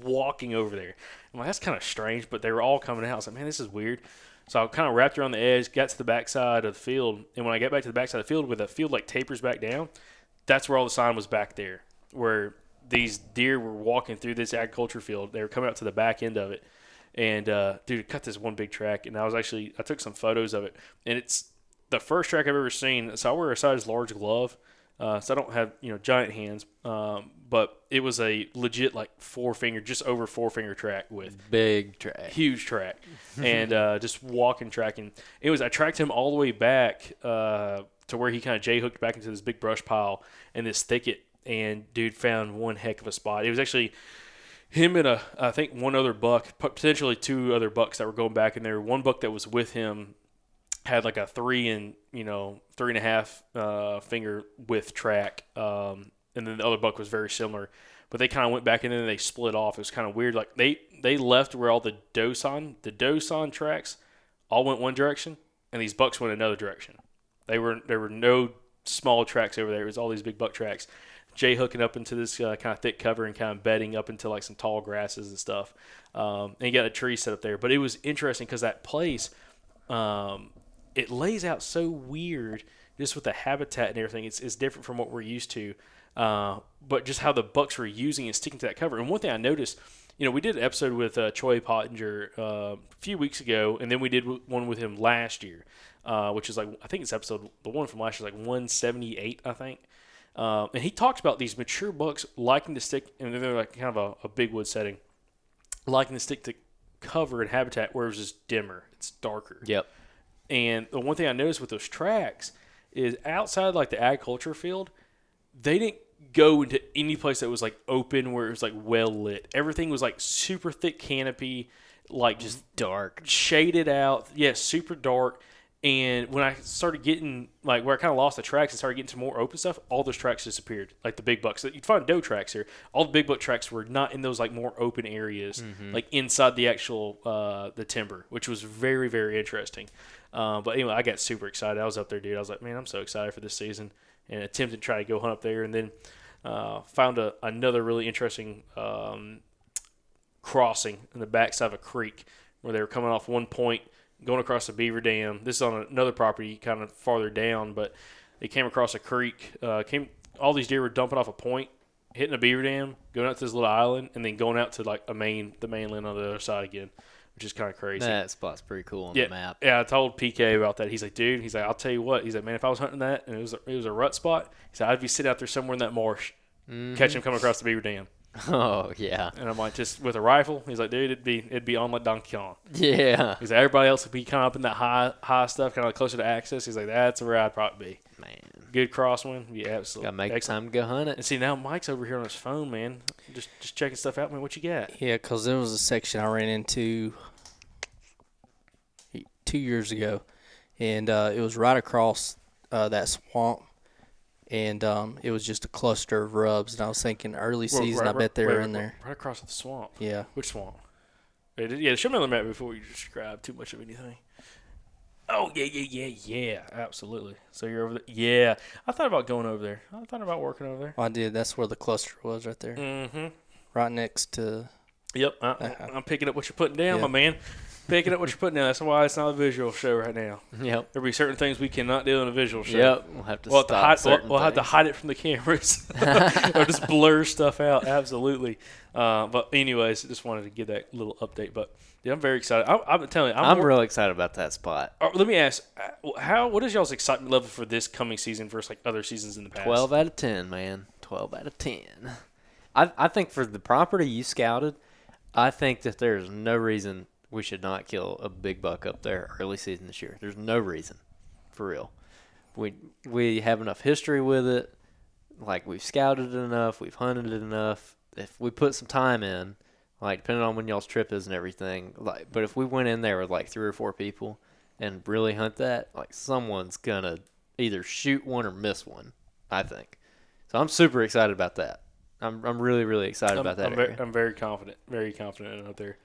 walking over there. I'm like, that's kind of strange, but they were all coming out. I was like, man, this is weird. So I kind of wrapped around the edge, got to the backside of the field, and when I got back to the backside of the field, where the field like tapers back down, that's where all the sign was back there, where these deer were walking through this agriculture field. They were coming out to the back end of it, and uh, dude, cut this one big track, and I was actually I took some photos of it, and it's the first track I've ever seen. So I wear a size large glove, uh, so I don't have you know giant hands, um, but it was a legit like four finger, just over four finger track with Big track. huge track and uh, just walking tracking. It was I tracked him all the way back uh, to where he kind of j hooked back into this big brush pile and this thicket, and dude found one heck of a spot. It was actually him and a I think one other buck, potentially two other bucks that were going back in there. One buck that was with him had like a three and you know three and a half uh, finger width track, um, and then the other buck was very similar. But they kind of went back and they split off. It was kind of weird. Like they they left where all the Dosan the Dosan tracks all went one direction, and these bucks went another direction. They were there were no small tracks over there. It was all these big buck tracks. J hooking up into this uh, kind of thick cover and kind of bedding up into like some tall grasses and stuff. Um, and you got a tree set up there. But it was interesting because that place, um, it lays out so weird just with the habitat and everything. It's, it's different from what we're used to. Uh, but just how the Bucks were using and sticking to that cover. And one thing I noticed, you know, we did an episode with uh, Troy Pottinger uh, a few weeks ago, and then we did one with him last year, uh, which is like I think it's episode the one from last year, is like 178, I think. Um, and he talked about these mature bucks liking to stick, and they're like kind of a, a big wood setting, liking to stick to cover and habitat where it's just dimmer, it's darker. Yep. And the one thing I noticed with those tracks is outside like the agriculture field, they didn't go into any place that was like open where it was like well lit. Everything was like super thick canopy, like just Dark. shaded out. Yeah, super dark. And when I started getting like where I kind of lost the tracks and started getting to more open stuff, all those tracks disappeared. Like the big bucks, That you'd find doe tracks here. All the big buck tracks were not in those like more open areas, like inside the actual uh, the timber, which was very very interesting. Uh, but anyway, I got super excited. I was up there, dude. I was like, man, I'm so excited for this season, and attempted to try to go hunt up there, and then uh, found a, another really interesting um, crossing in the backside of a creek where they were coming off one point, going across the beaver dam. This is on another property kind of farther down, but they came across a creek. Uh, came all these deer were dumping off a point, hitting a beaver dam, going out to this little island, and then going out to like a main the mainland on the other side again, which is kind of crazy. That spot's pretty cool on yeah, the map. yeah. I told PK about that. He's like, dude. He's like, I'll tell you what. He's like, man, if I was hunting that and it was a, it was a rut spot, he said I'd be sitting out there somewhere in that marsh, Mm-hmm. catching him coming across the beaver dam. Oh yeah. And I'm like, just with a rifle. He's like, dude, it'd be it'd be on like Donkey Kong. Yeah. He's like, everybody else would be kind of up in that high high stuff, kind of like closer to access. He's like, that's where I'd probably be. Man. Good crosswind, yeah, absolutely. Gotta make Excellent. time to go hunt it. And it. see now Mike's over here on his phone, man, just just checking stuff out, man. What you got? Yeah, because there was a section I ran into two years ago, and uh, it was right across uh, that swamp, and um, it was just a cluster of rubs. And I was thinking early Well, season, right- I bet they right- were right- in there. right across the swamp. Yeah, Which swamp? Yeah, yeah, show me on the map before you describe too much of anything. Oh yeah, yeah, yeah, yeah, absolutely. So you're over there. Yeah, I thought about going over there. I thought about working over there. well, I did. That's where the cluster was, right there, Mm-hmm. right next to. Yep, I. I'm picking up what you're putting down, Yeah. my man. Picking up what you're putting down. That's why it's not a visual show right now. Yep. There'll be certain things we cannot do in a visual show. Yep. We'll have to We'll have to stop hide. We'll, we'll have to hide it from the cameras, or just blur stuff out. Absolutely. Uh, but anyways, just wanted to give that little update. But yeah, I'm very excited. I, I'm telling you, I'm, I'm more- really excited about that spot. Uh, let me ask, uh, how what is y'all's excitement level for this coming season versus like other seasons in the past? Twelve out of ten, man. Twelve out of ten. I I think for the property you scouted, I think that there's no reason we should not kill a big buck up there early season this year. There's no reason, for real. We we have enough history with it. Like we've scouted it enough, we've hunted it enough. If we put some time in, like depending on when y'all's trip is and everything. Like, but if we went in there with like three or four people and really hunt that, like someone's gonna either shoot one or miss one. I think. So I'm super excited about that. I'm I'm really really excited I'm, about that I'm, very, I'm very confident, very confident out there.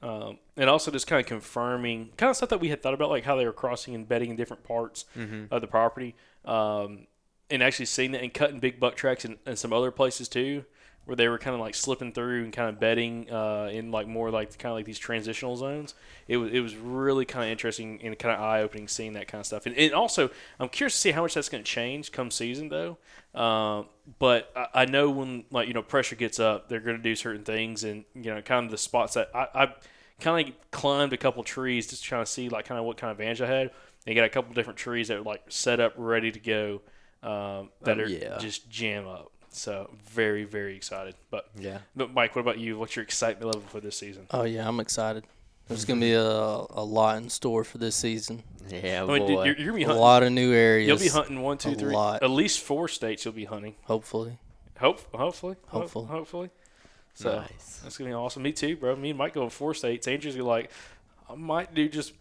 Um, and also just kind of confirming kind of stuff that we had thought about, like how they were crossing and bedding in different parts Mm-hmm. of the property, um, and actually seeing that and cutting big buck tracks in, in some other places too, where they were kind of like slipping through and kind of bedding uh, in like more like kind of like these transitional zones. It was it was really kind of interesting and kind of eye opening seeing that kind of stuff. And, and also, I'm curious to see how much that's going to change come season though. Um, but I, I know when like you know pressure gets up, they're going to do certain things, and you know kind of the spots that I, I kind of climbed a couple trees just trying to see like kind of what kind of advantage I had. They got a couple different trees that were like set up ready to go um, that Oh, are yeah. just jam up. So very very excited. But Yeah. but Mike, what about you? What's your excitement level for this season? Oh yeah, I'm excited. There's gonna be a a lot in store for this season. Yeah, I mean, dude, boy. you're, you're gonna be A lot of new areas. You'll be hunting one, two, A three, lot. at least four states. You'll be hunting. Hopefully. Hope, hopefully, Hope- Hopefully. hopefully. So Nice. that's gonna be awesome. Me too, bro. Me and Mike go four states. Andrew's gonna like, I might do just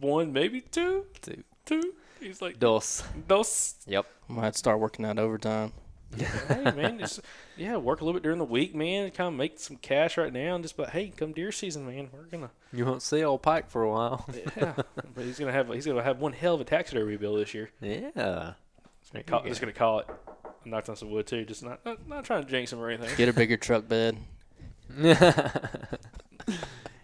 one, maybe two, Two. two. He's like, Dos. dos. Yep. I might start working out overtime. Hey man, just yeah, work a little bit during the week, man. Kind of make some cash right now, and just like, hey, come deer season, man. We're gonna You won't see old Pike for a while. yeah. but he's gonna have he's gonna have one hell of a taxidermy bill this year. yeah. Call, just gonna call it. I knocked on some wood too. Just not not, not trying to jinx him or anything. Get a bigger truck bed.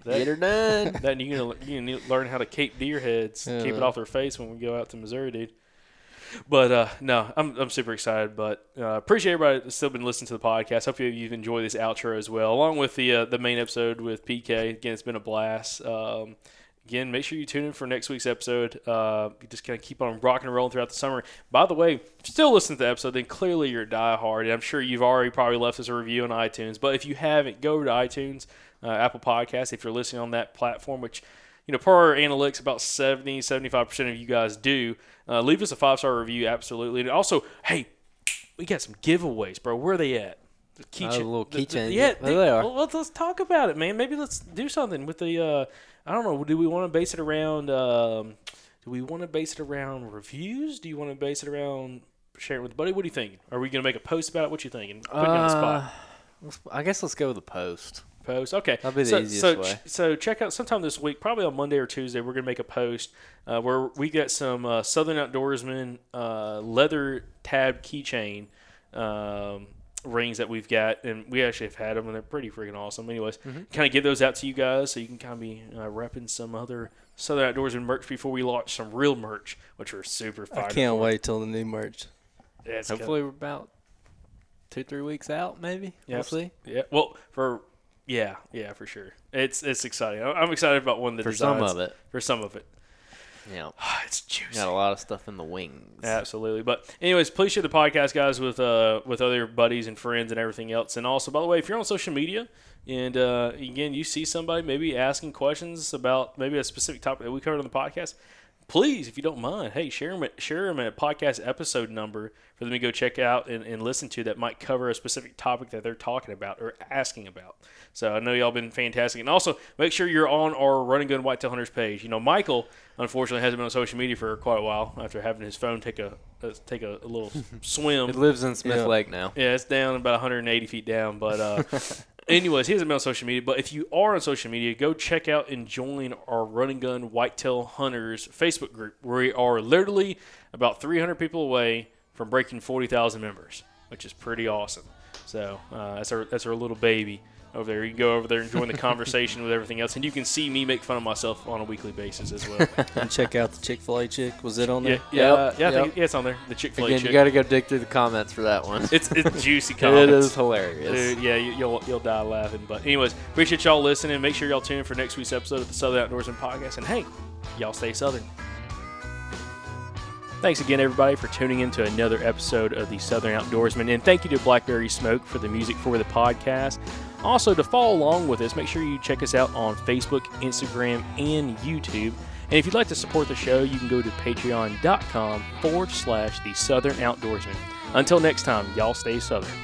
Get her done. Then you gonna you gonna learn how to cape deer heads, keep it off their face when we go out to Missouri, dude. But uh, no, I'm I'm super excited. But uh, appreciate everybody that's still been listening to the podcast. Hope you you've enjoyed this outro as well, along with the uh, the main episode with PK. Again, it's been a blast. Um, again, make sure you tune in for next week's episode. Uh, just kind of keep on rocking and rolling throughout the summer. By the way, still listen to the episode, then clearly you're diehard. And I'm sure you've already probably left us a review on iTunes. But if you haven't, go to iTunes, uh, Apple Podcasts, if you're listening on that platform, which you know, per our analytics, about 70, 75% of you guys do. Uh, leave us a five star review, absolutely. And also, hey, we got some giveaways, bro. Where are they at? The Oh, the little keychains. Yeah, dude, they are. well, let's, let's talk about it, man. Maybe let's do something with the. Uh, I don't know. Do we want to base it around? Um, do we want to base it around reviews? Do you want to base it around sharing with a buddy? What do you think? Are we gonna make a post about it? What you thinking? Put you on the spot. Uh, I guess let's go with the post. Post. Okay, that'll be the so, easiest so, way. So check out sometime this week, probably on Monday or Tuesday. We're gonna make a post uh, where we got some uh, Southern Outdoorsman uh, leather tab keychain um, rings that we've got, and we actually have had them, and they're pretty freaking awesome. Anyways, Mm-hmm. kind of give those out to you guys so you can kind of be uh, repping some other Southern Outdoorsman merch before we launch some real merch, which we're super I can't for. wait till the new merch. Yeah, it's gonna- Hopefully, we're about two, three weeks out, maybe. Yeah, We'll see. Yeah, well, for yeah, yeah, for sure. It's it's exciting. I'm excited about one of the For some of it. For some of it, Yeah. it's juicy. Got a lot of stuff in the wings. Absolutely. But anyways, please share the podcast, guys, with uh with other buddies and friends and everything else. And also, by the way, if you're on social media and uh, again you see somebody maybe asking questions about maybe a specific topic that we covered on the podcast, please, if you don't mind, hey, share them share them a podcast episode number for them to go check out and, and listen to that might cover a specific topic that they're talking about or asking about. So I know y'all been fantastic, and also make sure you're on our Running Gun Whitetail Hunters page. You know, Michael unfortunately hasn't been on social media for quite a while after having his phone take a uh, take a, a little swim. It lives in Smith Yeah. Lake now. Yeah, it's down about 180 feet down. But uh, anyways, he hasn't been on social media. But if you are on social media, go check out and join our Running Gun Whitetail Hunters Facebook group, we are literally about 300 people away from breaking 40,000 members, which is pretty awesome. So uh, that's our that's our little baby over there. You can go over there and join the conversation with everything else, and you can see me make fun of myself on a weekly basis as well. And check out the Chick Fil A chick. Was it on there? yeah, Yep, yeah, I think, yep. yeah, it's on there. The Chick Fil A Again, chick. you got to go dig through the comments for that one. it's it's juicy comments. it is hilarious. Dude, yeah, you, you'll you'll die laughing. But anyways, appreciate y'all listening. Make sure y'all tune in for next week's episode of the Southern Outdoorsman Podcast. And hey, y'all stay Southern. Thanks again, everybody, for tuning in to another episode of the Southern Outdoorsman. And thank you to Blackberry Smoke for the music for the podcast. Also, to follow along with us, make sure you check us out on Facebook, Instagram, and YouTube. And if you'd like to support the show, you can go to patreon.com forward slash the Southern Outdoorsman. Until next time, y'all stay Southern.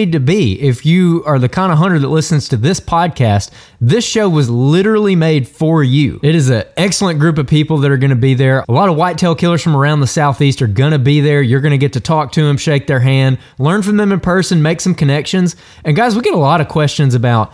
to be if you are the kind of hunter that listens to this podcast. This show was literally made for you. It is an excellent group of people that are going to be there. A lot of whitetail killers from around the southeast are going to be there. You're going to get to talk to them, shake their hand, learn from them in person, make some connections. And guys, we get a lot of questions about